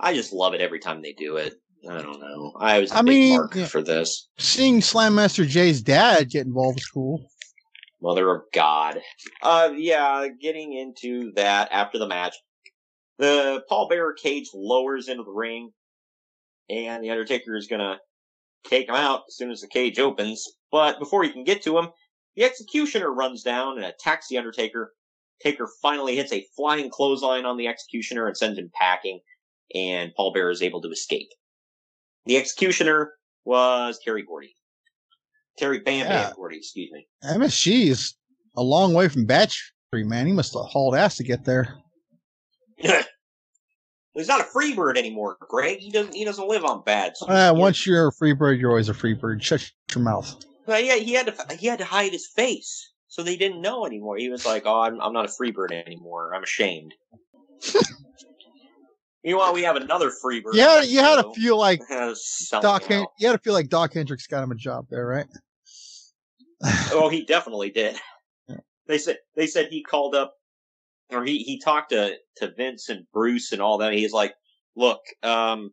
I just love it every time they do it. I don't know. I was a I big mean, mark yeah. for this. seeing Slam Master Jay's dad get involved is cool. Mother of God. Uh, yeah, getting into that after the match. The Paul Bearer cage lowers into the ring, and the Undertaker is gonna take him out as soon as the cage opens. But before he can get to him, the Executioner runs down and attacks the Undertaker. Taker finally hits a flying clothesline on the Executioner and sends him packing, and Paul Bearer is able to escape. The Executioner was Terry Gordy. Terry Bam Yeah. Bam Gordy, excuse me. MSG is a long way from Batch Street, man. He must have hauled ass to get there. He's not a free bird anymore, Greg. He doesn't. He doesn't live on bad. street. Uh, once you're a free bird, you're always a free bird. Shut your mouth. But yeah, he had to. He had to hide his face, so they didn't know anymore. He was like, "Oh, I'm, I'm not a free bird anymore. I'm ashamed." Meanwhile, we have another free bird. Yeah, on the you had to feel like Doc. Hen- you had to feel like Doc Hendrix got him a job there, right? oh, he definitely did. They said they said he called up, or he he talked to to Vince and Bruce and all that. He's like, "Look, um,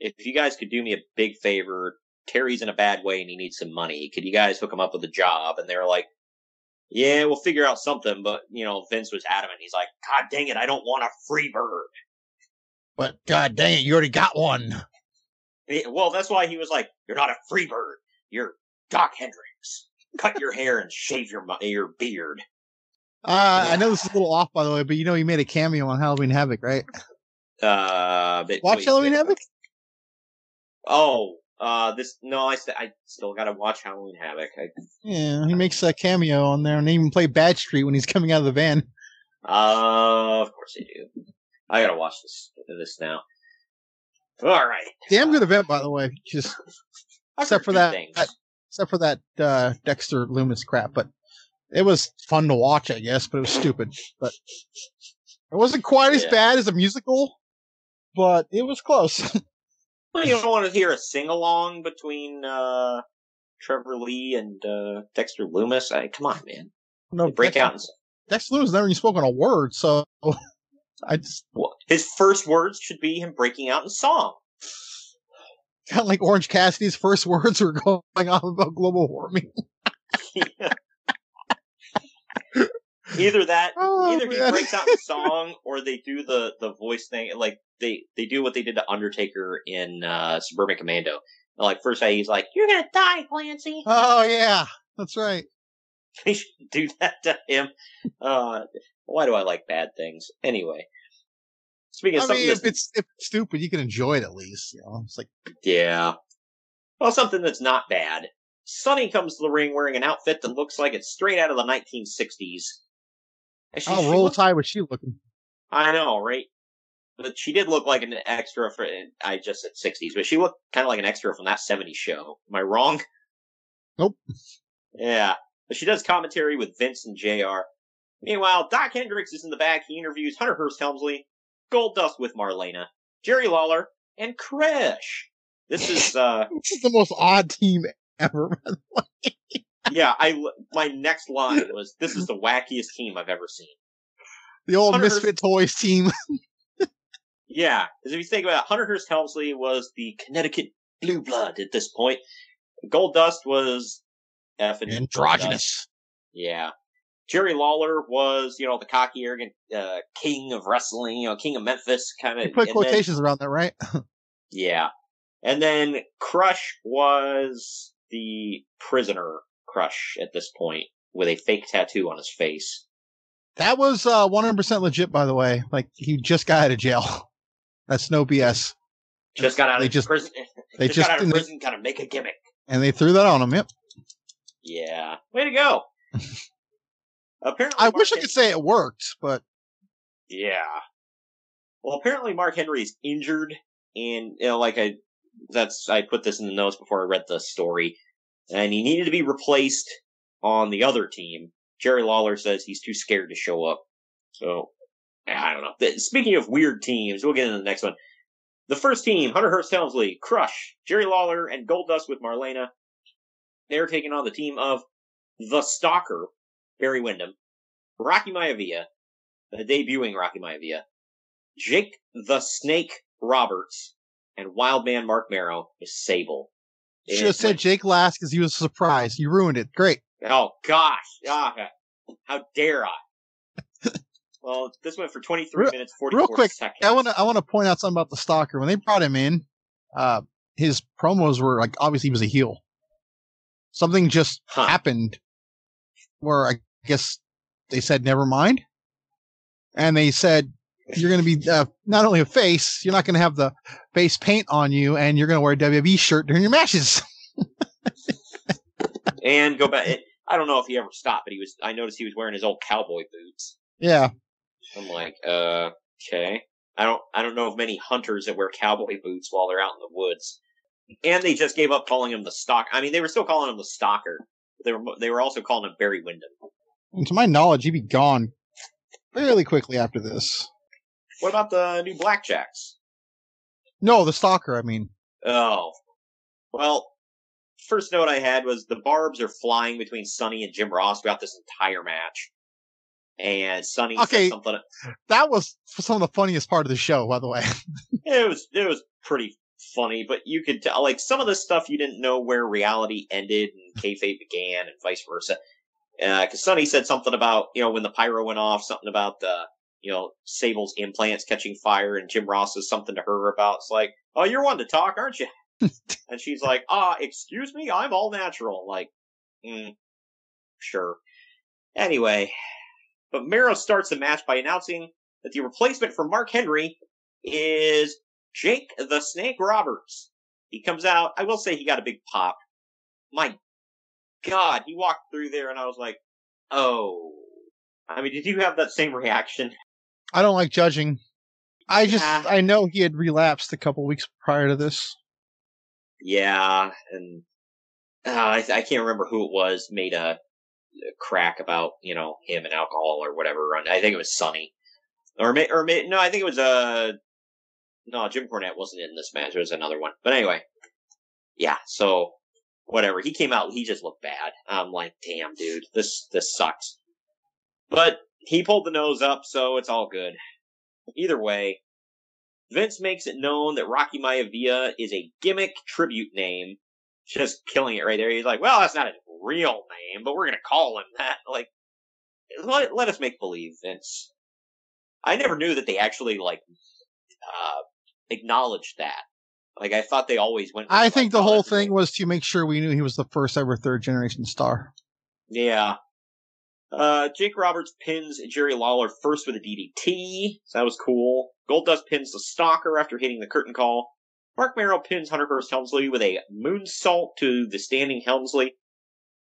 if you guys could do me a big favor, Terry's in a bad way and he needs some money. Could you guys hook him up with a job?" And they're like, "Yeah, we'll figure out something." But you know, Vince was adamant. He's like, "God dang it, I don't want a free bird." But god dang it, you already got one. Well, that's why he was like, "You're not a free bird. You're Doc Hendrix. Cut your hair and shave your your beard." Uh, I know this is a little off, by the way, but you know he made a cameo on Halloween Havoc, right? Uh, but Watch wait, Halloween Havoc. Oh, uh, this no, I st- I still gotta watch Halloween Havoc. I, Yeah, he makes a cameo on there, and they even play Bad Street when he's coming out of the van. uh, of course I do. I gotta watch this this now. All right. Damn good event, by the way. Just except for that, that- except for that uh, Dexter Lumis crap, but it was fun to watch, I guess. But it was stupid. But it wasn't quite as Yeah. bad as a musical, but it was close. Well, you don't want to hear a sing along between uh, Trevor Lee and uh, Dexter Lumis. I, come on, man. no, Break Dexter, out. And, Dexter Lumis never even spoken a word, so I just well, his first words should be him breaking out in song. kind of like Orange Cassidy's first words were going off about global warming. Either that, Oh, either he breaks out in song, or they do the the voice thing. Like they they do what they did to Undertaker in uh, Suburban Commando. Like first, he's like, "You're gonna die, Clancy." Oh yeah, that's right. They should do that to him. Uh, why do I like bad things anyway? Speaking of I mean, if it's if it's stupid, you can enjoy it at least. You know, it's like Yeah. Well, something that's not bad. Sunny comes to the ring wearing an outfit that looks like it's straight out of the 1960s. And she- oh, roll looked- tide was she looking? I know, right? But she did look like an extra for. I just said 60s, but she looked kind of like an extra from that 70s show. Am I wrong? Nope. Yeah. But she does commentary with Vince and JR. Meanwhile, Doc Hendrix is in the back. He interviews Hunter Hearst Helmsley, Goldust with Marlena, Jerry Lawler, and Crush. This is, uh, This is the most odd team ever. by the way. yeah, I, my next line was, this is the wackiest team I've ever seen. The old Hunter Misfit Toys team. Yeah, because if you think about it, Hunter Hearst Helmsley was the Connecticut Blue Blood at this point. Gold Dust was effing Androgynous. Yeah. Jerry Lawler was, you know, the cocky, arrogant uh, king of wrestling, you know, king of Memphis, kind You of. put quotations around that, right? yeah. And then Crush was the prisoner Crush at this point with a fake tattoo on his face. That was uh, 100% legit, by the way. Like he just got out of jail. That's no BS. Just got out They of just- prison. they just, just- got out of prison, kind of make a gimmick. And they threw that on him. Yep. Yeah. Way to go. Apparently, I Mark wish I could say it worked, but Yeah. Well, apparently Mark Henry is injured, and you know, like I, that's I put this in the notes before I read the story, and he needed to be replaced on the other team. Jerry Lawler says he's too scared to show up. So I don't know. Speaking of weird teams, we'll get into the next one. The first team: Hunter Hearst Helmsley, Crush, Jerry Lawler, and Goldust with Marlena. They're taking on the team of the Stalker, Barry Windham, Rocky Maivia, the debuting Rocky Maivia, Jake the Snake Roberts, and Wildman Marc Mero is Sable. Should have said Jake last because he was surprised. You ruined it. Great. Oh gosh, ah, how dare I? well, this went for 23 minutes 44 seconds. Real quick. I want to I want to point out something about the stalker. When they brought him in, uh, his promos were like obviously he was a heel. Something just happened where I guess they said never mind, and they said you're going to be uh, not only a face, you're not going to have the face paint on you, and you're going to wear a WWE shirt during your matches. and go back. I don't know if he ever stopped, but he was. I noticed he was wearing his old cowboy boots. yeah, I'm like, uh, okay. I don't. I don't know of many hunters that wear cowboy boots while they're out in the woods. And they just gave up calling him the stock. I mean, they were still calling him the stalker. They were. They were also calling him Barry Windham. And to my knowledge, he'd be gone fairly quickly after this. What about the new Blackjacks? No, the stalker. I mean, Oh, well. First note I had was the barbs are flying between Sunny and Jim Ross throughout this entire match. And Sunny Okay. something. that was some of the funniest part of the show, by the way. It was it was pretty funny, but you could tell like some of the stuff you didn't know where reality ended and kayfabe began, and vice versa. Because Sunny said something about you know when the pyro went off, something about the you know Sable's implants catching fire, and Jim Ross says something to her about it's like, oh, you're one to talk, aren't you? and she's like, ah, excuse me, I'm all natural. Like, mm, sure. Anyway, but Mero starts the match by announcing that the replacement for Mark Henry is Jake the Snake Roberts. He comes out. I will say he got a big pop. My God, he walked through there and I was like, oh. I mean, did you have that same reaction? I don't like judging. I just Yeah. I know he had relapsed a couple weeks prior to this. Yeah, and uh, I, I can't remember who it was made a, a crack about you know him and alcohol or whatever. I think it was Sunny, or or no, I think it was uh no Jim Cornette wasn't in this match. It was another one. But anyway, yeah. So whatever. He came out. He just looked bad. I'm like, damn, dude, this this sucks. But he pulled the nose up, so it's all good. Either way, Vince makes it known that Rocky Maivia is a gimmick tribute name. Just killing it right there. He's like, well, that's not his real name, but we're to call him that. Like, let, let us make believe, Vince. I never knew that they actually, like, uh, acknowledged that. Like, I thought they always went. I think the whole thing was to make sure we knew he was the first ever third generation star. Yeah. Uh, Jake Roberts pins Jerry Lawler first with a DDT, so that was cool. Goldust pins the Stalker after hitting the curtain call. Marc Mero pins Hunter Hearst Helmsley with a moonsault to the standing Helmsley.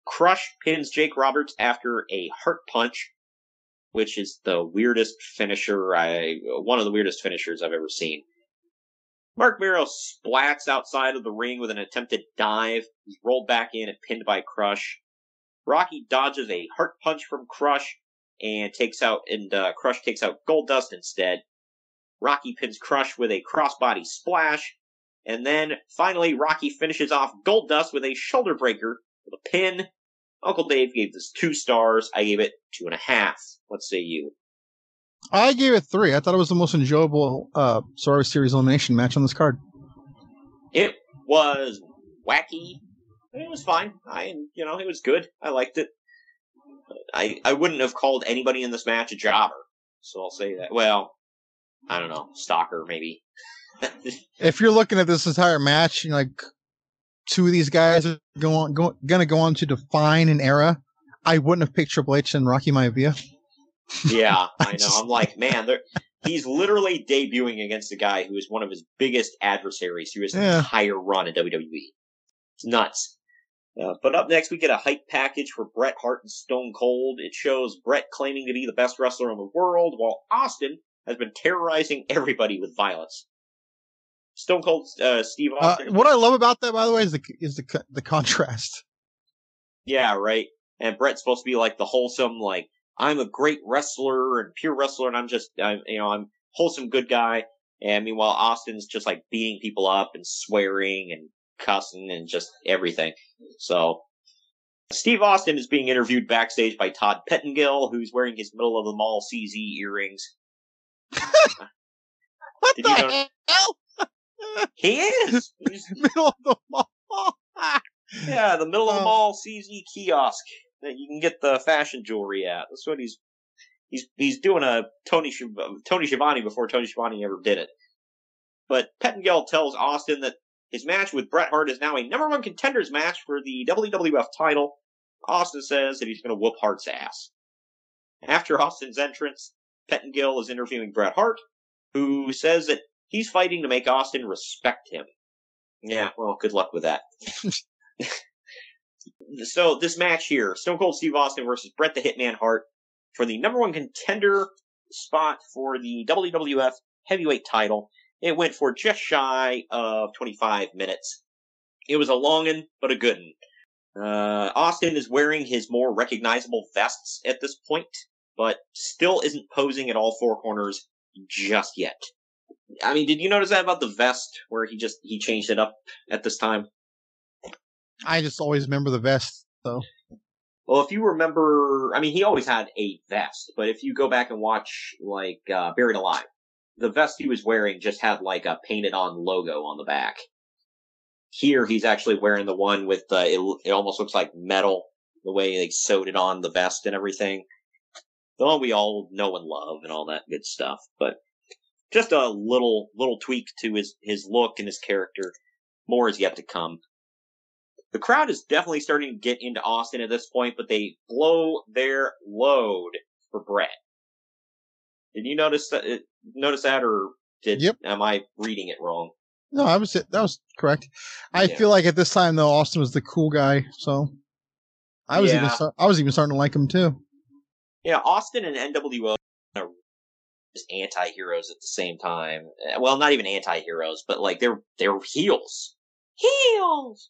Crush pins Jake Roberts after a heart punch, which is the weirdest finisher I, one of the weirdest finishers I've ever seen. Marc Mero splats outside of the ring with an attempted dive. He's rolled back in and pinned by Crush. Rocky dodges a heart punch from Crush and takes out and uh, Crush takes out Goldust instead. Rocky pins Crush with a crossbody splash, and then finally Rocky finishes off Goldust with a shoulder breaker with a pin. Uncle Dave gave this two stars. I gave it two and a half. What say you? I gave it three. I thought it was the most enjoyable uh, Survivor Series elimination match on this card. It was wacky. It was fine. I, you know, it was good. I liked it. I, I wouldn't have called anybody in this match a jobber. So I'll say that. Well, I don't know. Stalker, maybe. If you're looking at this entire match, you're like two of these guys are going, on, go, gonna go on to define an era. I wouldn't have picked Triple H and Rocky Maivia. Yeah, I know. I'm like, man, he's literally debuting against a guy who is one of his biggest adversaries through his Yeah. entire run in WWE. It's nuts. Uh, but up next, we get a hype package for Bret Hart and Stone Cold. It shows Bret claiming to be the best wrestler in the world, while Austin has been terrorizing everybody with violence. Stone Cold uh, Steve Uh, Austin. what I love about that, by the way, is the is the the contrast. Yeah, right. And Bret's supposed to be like the wholesome, like I'm a great wrestler and pure wrestler, and I'm just, I'm, you know, I'm wholesome good guy. And meanwhile, Austin's just like beating people up and swearing and cussing and just everything. So Steve Austin is being interviewed backstage by Todd Pettengill, who's wearing his middle of the mall CZ earrings. what Did the you know- hell? He is. He's middle of the mall. yeah, the middle of the Oh. mall CZ kiosk that you can get the fashion jewelry at. That's what he's he's he's doing a Tony Tony Schiavone before Tony Schiavone ever did it. But Pettengill tells Austin that his match with Bret Hart is now a number one contenders match for the WWF title. Austin says that he's going to whoop Hart's ass. After Austin's entrance, Pettengill is interviewing Bret Hart, who says that he's fighting to make Austin respect him. Yeah, well, good luck with that. so this match here, Stone Cold Steve Austin versus Bret the Hitman Hart for the number one contender spot for the WWF heavyweight title. It went for just shy of 25 minutes. It was a long one, but a good one. Uh, Austin is wearing his more recognizable vests at this point, but still isn't posing at all four corners just yet. I mean, did you notice that about the vest where he just he changed it up at this time? I just always remember the vest, though. Well, if you remember, I mean, he always had a vest, but if you go back and watch, like, uh, Buried Alive, the vest he was wearing just had, like, a painted on logo on the back. Here, he's actually wearing the one with, uh, it, it almost looks like metal, the way they sewed it on the vest and everything. The one we all know and love and all that good stuff, but just a little, little tweak to his, his look and his character. More is yet to come. The crowd is definitely starting to get into Austin at this point, but they blow their load for Bret. Did you notice that? uh, Notice that, or did Yep. am I reading it wrong? No, I was that was correct. I Yeah. feel like at this time though, Austin was the cool guy, so I was even Yeah. start, I was even starting to like him too. Yeah, Austin and NWO are just anti-heroes at the same time. Well, not even anti-heroes, but like they're they're heels. Heels.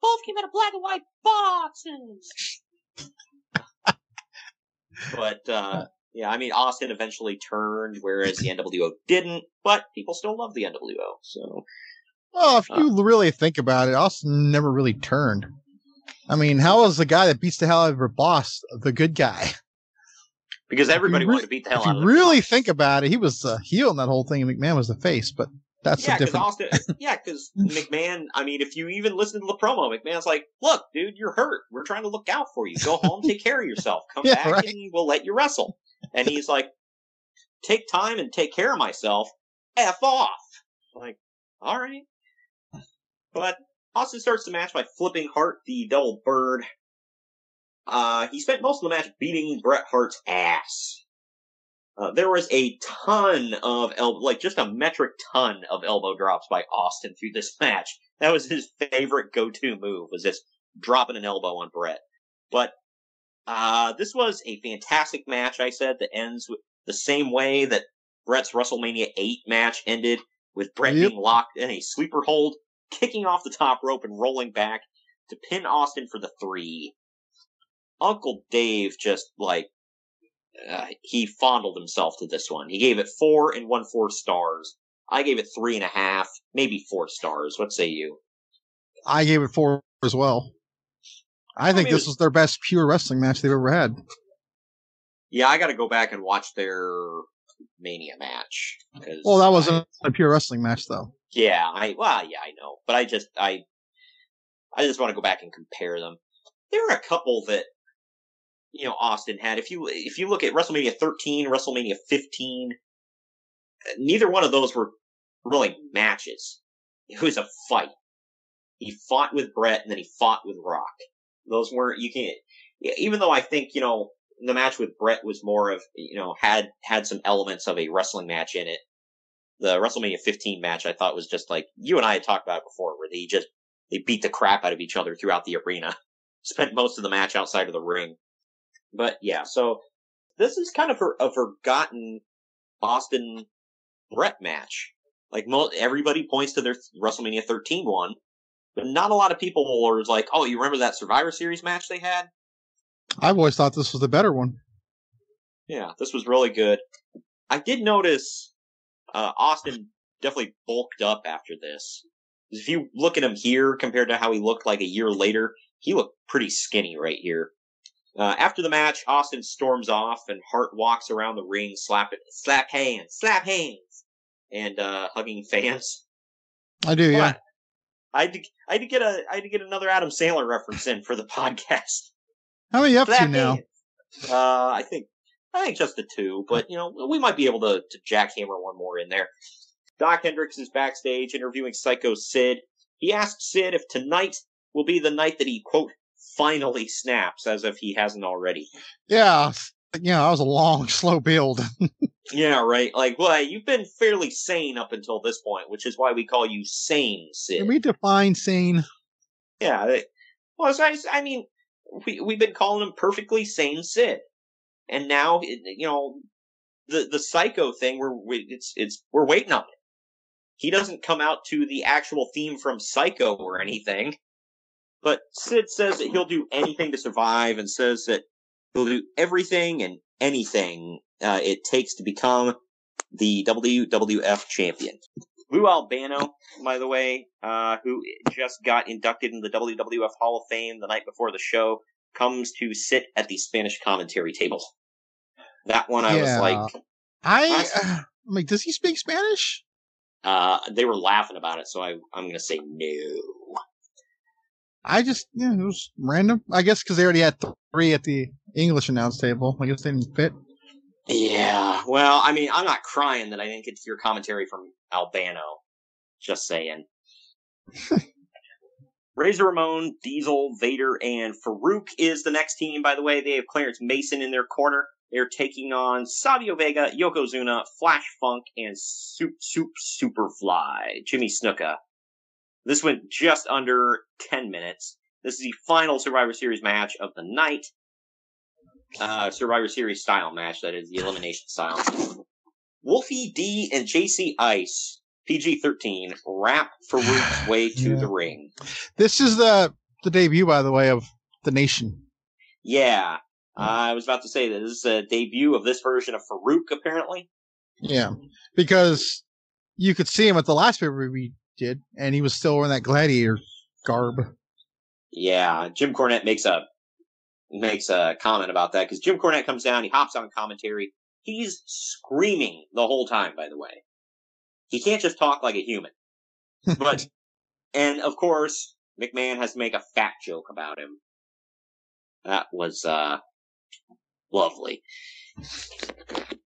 Both came out of black and white boxes. but uh yeah, I mean Austin eventually turned, whereas the NWO didn't. But people still love the NWO. So Well, if Uh. you really think about it, Austin never really turned. I mean, how was the guy that beats the hell out of her boss the good guy? because everybody re- wanted to beat the hell If out you of him. really think about it, he was the heel in that whole thing, and McMahon was the face. But that's yeah, a because. Austin. Yeah, because McMahon. I mean, if you even listen to the promo, McMahon's like, "Look, dude, you're hurt. We're trying to look out for you. Go home, take care of yourself. Come Yeah, back, right. and we'll let you wrestle." And he's like, "Take time and take care of myself. F off." Like, all right. But Austin starts the match by flipping Hart the double bird. Uh, he spent most of the match beating Bret Hart's ass. Uh, there was a ton of elbow, like just a metric ton of elbow drops by Austin through this match. That was his favorite go-to move, was just dropping an elbow on Bret. But, uh, this was a fantastic match, I said, that ends with the same way that Bret's WrestleMania 8 match ended, with Bret Yep. being locked in a sleeper hold, kicking off the top rope and rolling back to pin Austin for the three. Uncle Dave just, like, uh, he fondled himself to this one. He gave it four and one four stars. I gave it three and a half, maybe four stars. What say you? I gave it four as well. I think mean, this was- was their best pure wrestling match they've ever had. Yeah, I got to go back and watch their Mania match. Well, that wasn't a pure wrestling match though. Yeah, I well, yeah, I know, but I just I I just want to go back and compare them. There are a couple that you know Austin had. If you if you look at WrestleMania 13, WrestleMania 15, neither one of those were really matches. It was a fight. He fought with Bret and then he fought with Rock. Those weren't you can't. Even though I think you know the match with Bret was more of you know had had some elements of a wrestling match in it the WrestleMania 15 match I thought was just like you and I had talked about it before, where they just they beat the crap out of each other throughout the arena. Spent most of the match outside of the ring, but yeah. So this is kind of a, a forgotten Austin Bret match. Like mo- everybody points to their WrestleMania 13 one, but not a lot of people are like, "Oh, you remember that Survivor Series match they had?" I've always thought this was the better one. Yeah, this was really good. I did notice uh, Austin definitely bulked up after this. If you look at him here compared to how he looked like a year later, he looked pretty skinny right here. Uh, after the match, Austin storms off, and Hart walks around the ring, slap it, slap hands, slap hands, and uh, hugging fans. I do, yeah. I had to, I had to get a, I had to get another Adam Sandler reference in for the podcast. How many up to Slap now? hands. Uh, I think, I think just the two, but you know, we might be able to, to jackhammer one more in there. Doc Hendrix is backstage interviewing Psycho Sid. He asks Sid if tonight will be the night that he quote finally snaps, as if he hasn't already. Yeah, yeah, that was a long, slow build. Yeah, right. Like, well, you've been fairly sane up until this point, which is why we call you sane, Sid. Can we define sane? Yeah. They, well, so I, I mean, we we've been calling him perfectly sane Sid, and now you know the the psycho thing. We're we, it's it's we're waiting on it. He doesn't come out to the actual theme from Psycho or anything, but Sid says that he'll do anything to survive, and says that he'll do everything and anything uh, it takes to become the WWF champion. Lou Albano, by the way, uh, who just got inducted in the WWF Hall of Fame the night before the show, comes to sit at the Spanish commentary table. That one, I Yeah. was like, I, uh, I'm like, does he speak Spanish? uh, they were laughing about it, so I, I'm going to say no. I just, yeah, it was random. I guess because they already had three at the English announce table. I guess they didn't fit. Yeah, well, I mean, I'm not crying that I didn't get to hear commentary from Albano. Just saying. Razor Ramon, Diesel, Vader, and Faarooq is the next team, by the way. They have Clarence Mason in their corner. They're taking on Savio Vega, Yokozuna, Flash Funk, and Soup Soup Superfly, Jimmy Snuka. This went just under 10 minutes. This is the final Survivor Series match of the night. Uh, Survivor Series style match, that is, the elimination style. Wolfie D and JC Ice, PG 13, wrap Faarooq's way to the ring. This is the the debut, by the way, of the Nation. Yeah, I was about to say that this is a debut of this version of Faarooq, apparently. Yeah, because you could see him at the last paper we did, and he was still wearing that gladiator garb. Yeah, Jim Cornette makes a makes a comment about that because Jim Cornette comes down, he hops on commentary, he's screaming the whole time. By the way, he can't just talk like a human. But and of course, McMahon has to make a fat joke about him. That was uh lovely.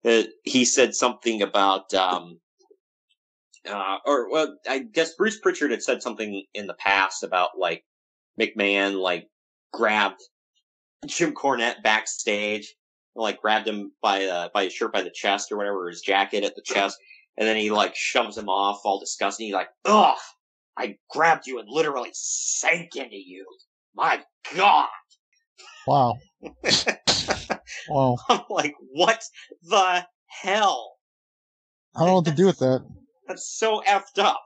Uh, he said something about um uh or well I guess Bruce Prichard had said something in the past about like McMahon like grabbed Jim Cornette backstage, like grabbed him by uh, by his shirt by the chest or whatever, or his jacket at the chest, and then he like shoves him off, all disgusting. He's like, "Ugh, I grabbed you and literally sank into you. My God!" Wow. wow. I'm like, what the hell? I don't know what to do with that. That's so effed up.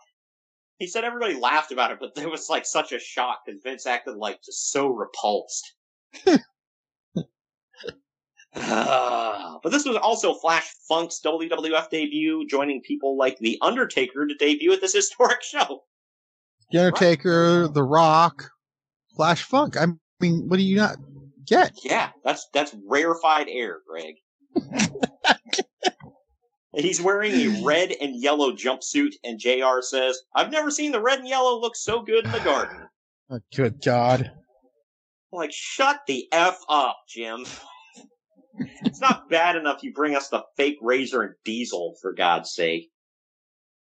He said everybody laughed about it, but there was like such a shock because Vince acted like just so repulsed. Ah, but this was also Flash Funk's WWF debut, joining people like The Undertaker to debut at this historic show. The Undertaker, The Rock, Flash Funk. I mean, what do you not get? Yeah, that's that's rarefied air, Greg. He's wearing a red and yellow jumpsuit, and JR says, I've never seen the red and yellow look so good in the garden. Oh, good God. Like, shut the F up, Jim. it's not bad enough you bring us the fake Razor and Diesel, for God's sake.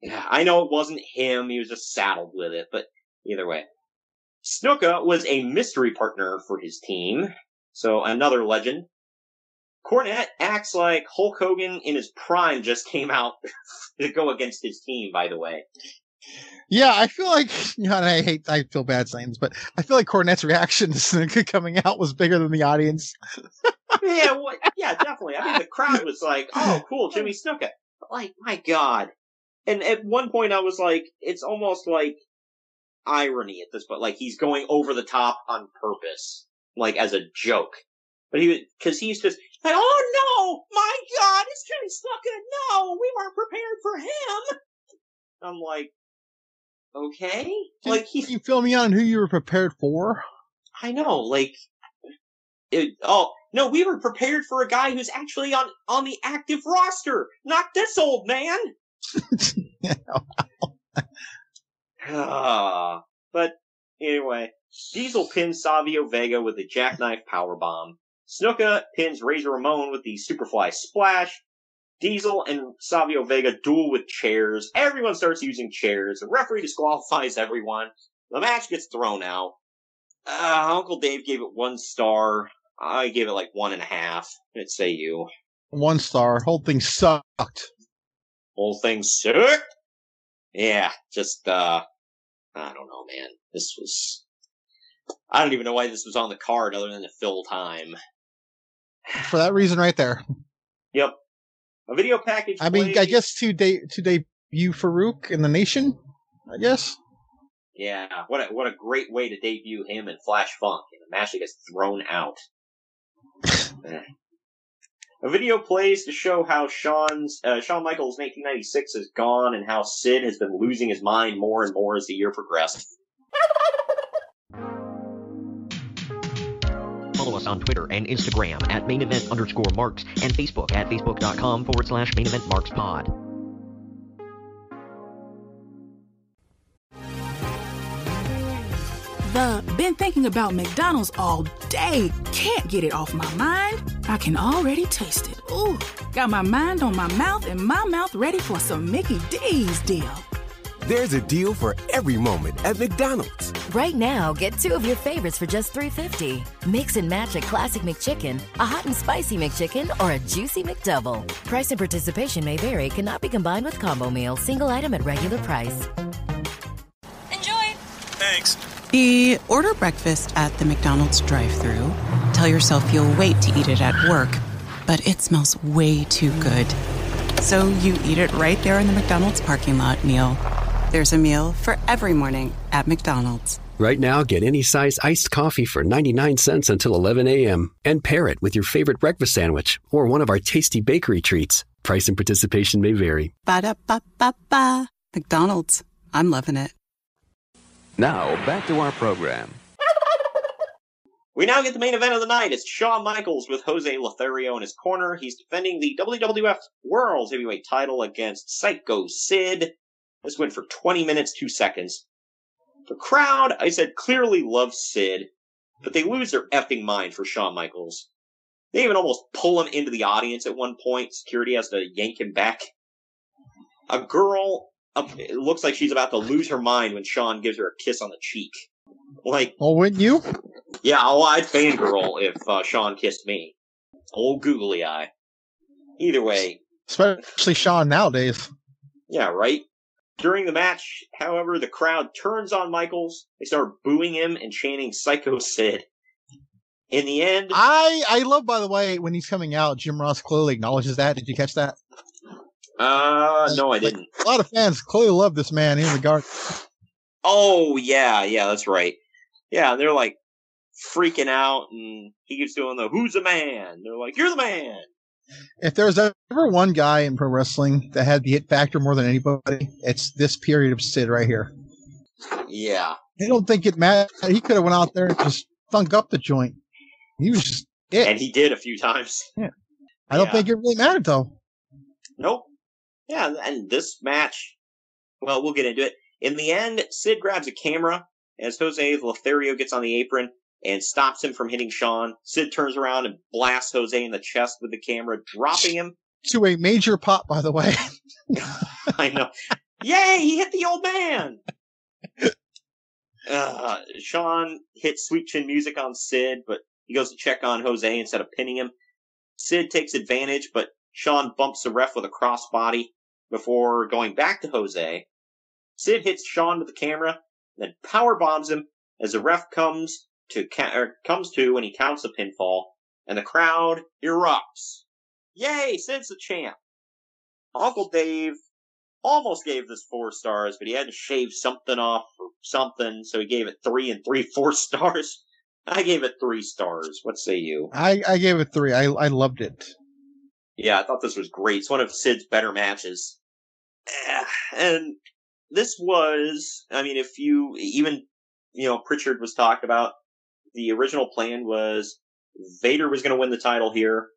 Yeah, I know it wasn't him, he was just saddled with it, but either way. Snuka was a mystery partner for his team, so another legend. Cornette acts like Hulk Hogan in his prime just came out to go against his team, by the way. Yeah, I feel like, you know, and I hate, I feel bad saying this, but I feel like Cornette's reaction to Snuka coming out was bigger than the audience. yeah, well, yeah, definitely. I mean, the crowd was like, "Oh, cool, Jimmy Snuka." But like, my God! And at one point, I was like, "It's almost like irony at this point. Like he's going over the top on purpose, like as a joke." But he, was, because he's just like, "Oh no, my God, it's Jimmy Snuka! No, we weren't prepared for him." I'm like, okay, Can, like can you fill me on who you were prepared for? I know, like, it, oh no, we were prepared for a guy who's actually on on the active roster, not this old man. Ah, but anyway, Diesel pins Savio Vega with a jackknife powerbomb. Snuka pins Razor Ramon with the Superfly splash. Diesel and Savio Vega duel with chairs. Everyone starts using chairs. The referee disqualifies everyone. The match gets thrown out. Uh, Uncle Dave gave it one star. I gave it like one and a half. Let's say you. One star. Whole thing sucked. Whole thing sucked. Yeah, just uh, I don't know, man. This was. I don't even know why this was on the card other than to fill time. For that reason, right there. Yep. A video package. I mean, I guess to de- to debut Faarooq in the nation. I guess. Yeah, what a, what a great way to debut him in Flash Funk in a match that gets thrown out. a video plays to show how Shawn's uh, Shawn Michaels' 1996 is gone and how Sid has been losing his mind more and more as the year progressed. On Twitter and Instagram at main event underscore marks and Facebook at facebook.com forward slash main event marks pod. The been thinking about McDonald's all day. Can't get it off my mind. I can already taste it. Ooh, got my mind on my mouth and my mouth ready for some Mickey D's deal. There's a deal for every moment at McDonald's. Right now, get two of your favorites for just $3.50. Mix and match a classic McChicken, a hot and spicy McChicken, or a juicy McDouble. Price and participation may vary, cannot be combined with combo meal, single item at regular price. Enjoy! Thanks. The order breakfast at the McDonald's drive through Tell yourself you'll wait to eat it at work, but it smells way too good. So you eat it right there in the McDonald's parking lot meal. There's a meal for every morning at McDonald's. Right now, get any size iced coffee for 99 cents until 11 a.m. and pair it with your favorite breakfast sandwich or one of our tasty bakery treats. Price and participation may vary. Ba da ba ba ba. McDonald's. I'm loving it. Now, back to our program. We now get the main event of the night. It's Shawn Michaels with Jose Lothario in his corner. He's defending the WWF World Heavyweight title against Psycho Sid. This went for 20 minutes, 2 seconds. The crowd, I said, clearly loves Sid, but they lose their effing mind for Shawn Michaels. They even almost pull him into the audience at one point. Security has to yank him back. A girl, it looks like she's about to lose her mind when Shawn gives her a kiss on the cheek. Like, oh, wouldn't you? Yeah, oh, I'd fangirl if uh, Shawn kissed me. Old googly eye. Either way. Especially Shawn nowadays. Yeah, right? During the match, however, the crowd turns on Michaels. They start booing him and chanting Psycho Sid. In the end, I I love by the way when he's coming out, Jim Ross clearly acknowledges that. Did you catch that? Uh, no, I didn't. A lot of fans clearly love this man in regard. Oh yeah, yeah, that's right. Yeah, they're like freaking out, and he keeps doing the "Who's the man?" They're like, "You're the man." If there's ever one guy in pro wrestling that had the hit factor more than anybody, it's this period of Sid right here. Yeah. I don't think it mattered. He could have went out there and just thunk up the joint. He was just it. And he did a few times. Yeah. I don't Yeah. think it really mattered though. Nope. Yeah, and this match, well, we'll get into it. In the end, Sid grabs a camera as Jose Lothario gets on the apron and stops him from hitting Shawn. Sid turns around and blasts Jose in the chest with the camera, dropping him. To a major pop, by the way. I know. Yay, he hit the old man! Uh, Shawn hits Sweet Chin music on Sid, but he goes to check on Jose instead of pinning him. Sid takes advantage, but Shawn bumps the ref with a crossbody before going back to Jose. Sid hits Shawn with the camera, then power bombs him as the ref comes to ca- or comes to when he counts the pinfall, and the crowd erupts. Yay, Sid's the champ. Uncle Dave almost gave this four stars, but he had to shave something off or something, so he gave it three and three four stars. I gave it three stars. What say you? I, I gave it three. I I loved it. Yeah, I thought this was great. It's one of Sid's better matches. Eh, And this was, I mean, if you, even, you know, Prichard was talked about, the original plan was Vader was going to win the title here,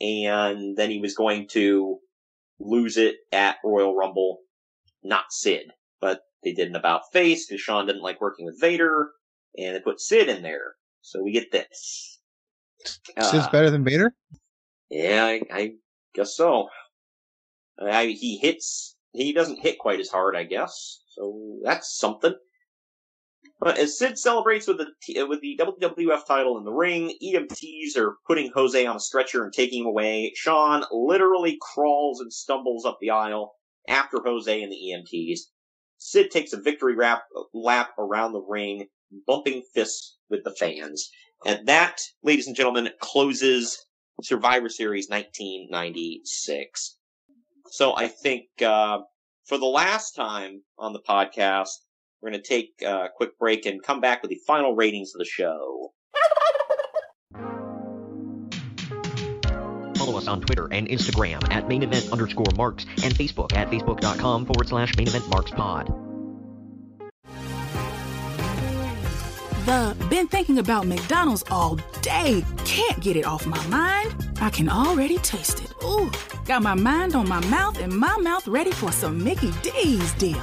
and then he was going to lose it at Royal Rumble, not Sid. But they did an about face because Shawn didn't like working with Vader, and they put Sid in there. So we get this. Sid's Uh, better than Vader. yeah, I, I guess so. I, he hits. He doesn't hit quite as hard, I guess. So that's something. But as Sid celebrates with the with the WWF title in the ring, EMTs are putting Jose on a stretcher and taking him away. Shawn literally crawls and stumbles up the aisle after Jose and the EMTs. Sid takes a victory rap, lap around the ring, bumping fists with the fans. And that, ladies and gentlemen, closes Survivor Series 1996. So I think uh, for the last time on the podcast, we're going to take a quick break and come back with the final ratings of the show. Follow us on Twitter and Instagram at main event underscore marks and Facebook at facebook.com forward slash main event marks pod. The been thinking about McDonald's all day. Can't get it off my mind. I can already taste it. Ooh, got my mind on my mouth and my mouth ready for some Mickey D's deal.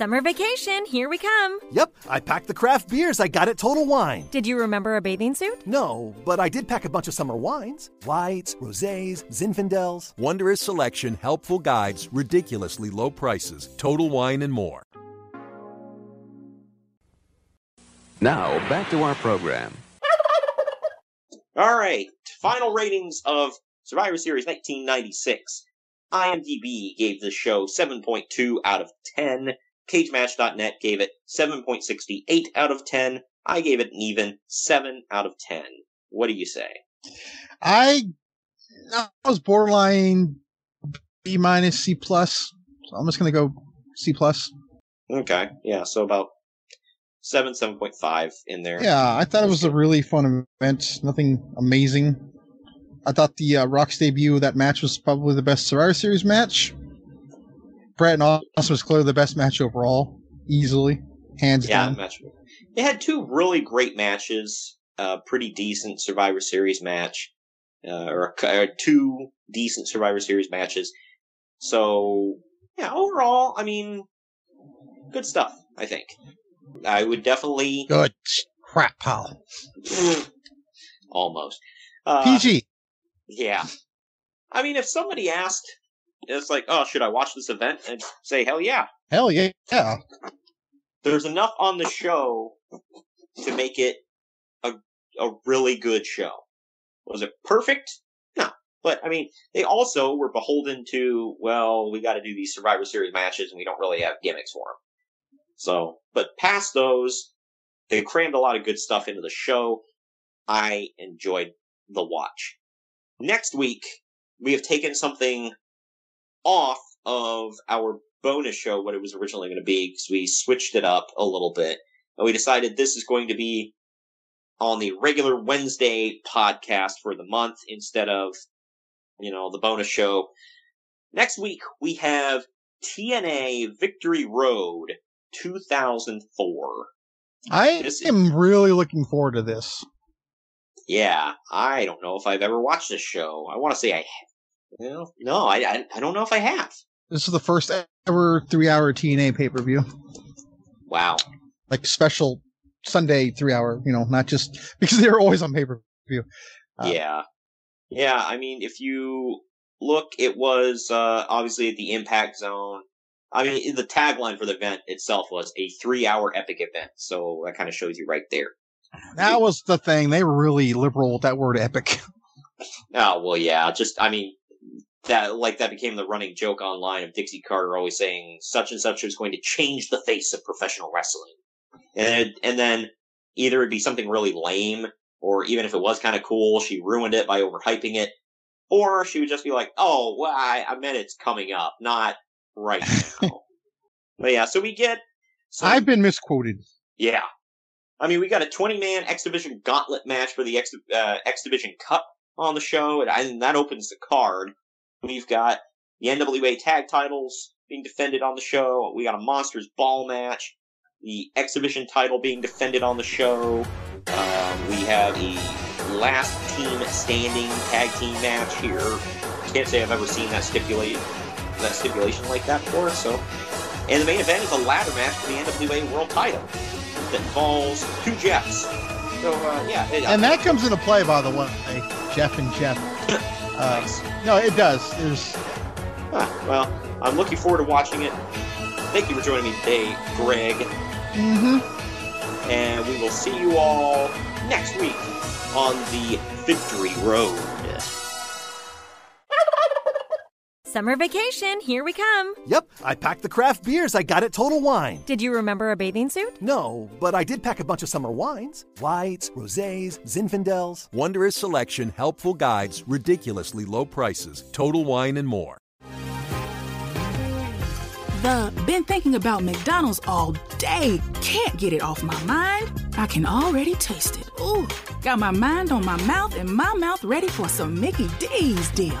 Summer vacation, here we come. Yep, I packed the craft beers I got at Total Wine. Did you remember a bathing suit? No, but I did pack a bunch of summer wines whites, rosés, Zinfandels. Wondrous selection, helpful guides, ridiculously low prices, total wine and more. Now, back to our program. All right, final ratings of Survivor Series 1996. IMDb gave the show 7.2 out of 10. CageMatch.net gave it 7.68 out of 10. I gave it an even 7 out of 10. What do you say? I I was borderline B minus C plus. So I'm just gonna go C plus. Okay, yeah, so about 7, 7.5 in there. Yeah, I thought it was a really fun event. Nothing amazing. I thought the uh, Rock's debut of that match was probably the best Survivor Series match. Bret and Austin was clearly the best match overall, easily, hands Yeah, down. match. They had two really great matches. A pretty decent Survivor Series match, uh, or, or two decent Survivor Series matches. So yeah, overall, I mean, good stuff. I think I would definitely Good crap, pal. almost uh, PG. Yeah, I mean, if somebody asked, it's like, oh, should I watch this event? I'd say, hell yeah. Hell yeah, yeah. there's enough on the show to make it a a really good show. Was it perfect? No. But I mean, they also were beholden to, well, we got to do these Survivor Series matches and we don't really have gimmicks for them. So, but past those, they crammed a lot of good stuff into the show. I enjoyed the watch. Next week, we have taken something off of our bonus show, what it was originally going to be, because we switched it up a little bit. And we decided this is going to be on the regular Wednesday podcast for the month instead of, you know, the bonus show. Next week, we have TNA Victory Road 2004. I This is- am really looking forward to this. Yeah, I don't know if I've ever watched this show. I want to say I, well, no, I, I, I don't know if I have. This is the first ever three-hour TNA pay-per-view, Wow. like special Sunday three-hour. You know, not just because they're always on pay-per-view. Uh, yeah. Yeah, I mean, if you look, it was uh, obviously at the Impact Zone. I mean, the tagline for the event itself was a three-hour epic event, so that kind of shows you right there. That was the thing. They were really liberal with that word epic. Oh well, yeah. Just I mean, that like that became the running joke online of Dixie Carter always saying such and such is going to change the face of professional wrestling, and it, and then either it'd be something really lame, or even if it was kind of cool, she ruined it by overhyping it, or she would just be like, "Oh, well, I, I meant it's coming up, not right now." but yeah, so we get. Some, I've been misquoted. yeah. I mean, we got a 20 man X Division gauntlet match for the X, uh, X Division Cup on the show, and, I, and that opens the card. We've got the NWA tag titles being defended on the show. We got a Monsters Ball match. The exhibition title being defended on the show. Um, we have a last team standing tag team match here. Can't say I've ever seen that stipulate that stipulation like that before. So, and the main event is a ladder match for the NWA World Title that involves two Jeffs. So uh, yeah, And that comes into play, by the way, Jeff and Jeff. Uh, No, it does. There's Ah, well, I'm looking forward to watching it. Thank you for joining me today, Greg. Mm-hmm. And we will see you all next week on the Victory Road. Summer vacation, here we come. Yep, I packed the craft beers I got at Total Wine. Did you remember a bathing suit? No, but I did pack a bunch of summer wines whites, rosés, Zinfandels. Wondrous selection, helpful guides, ridiculously low prices, total wine and more. The been thinking about McDonald's all day. Can't get it off my mind. I can already taste it. Ooh, got my mind on my mouth and my mouth ready for some Mickey D's deal.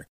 there.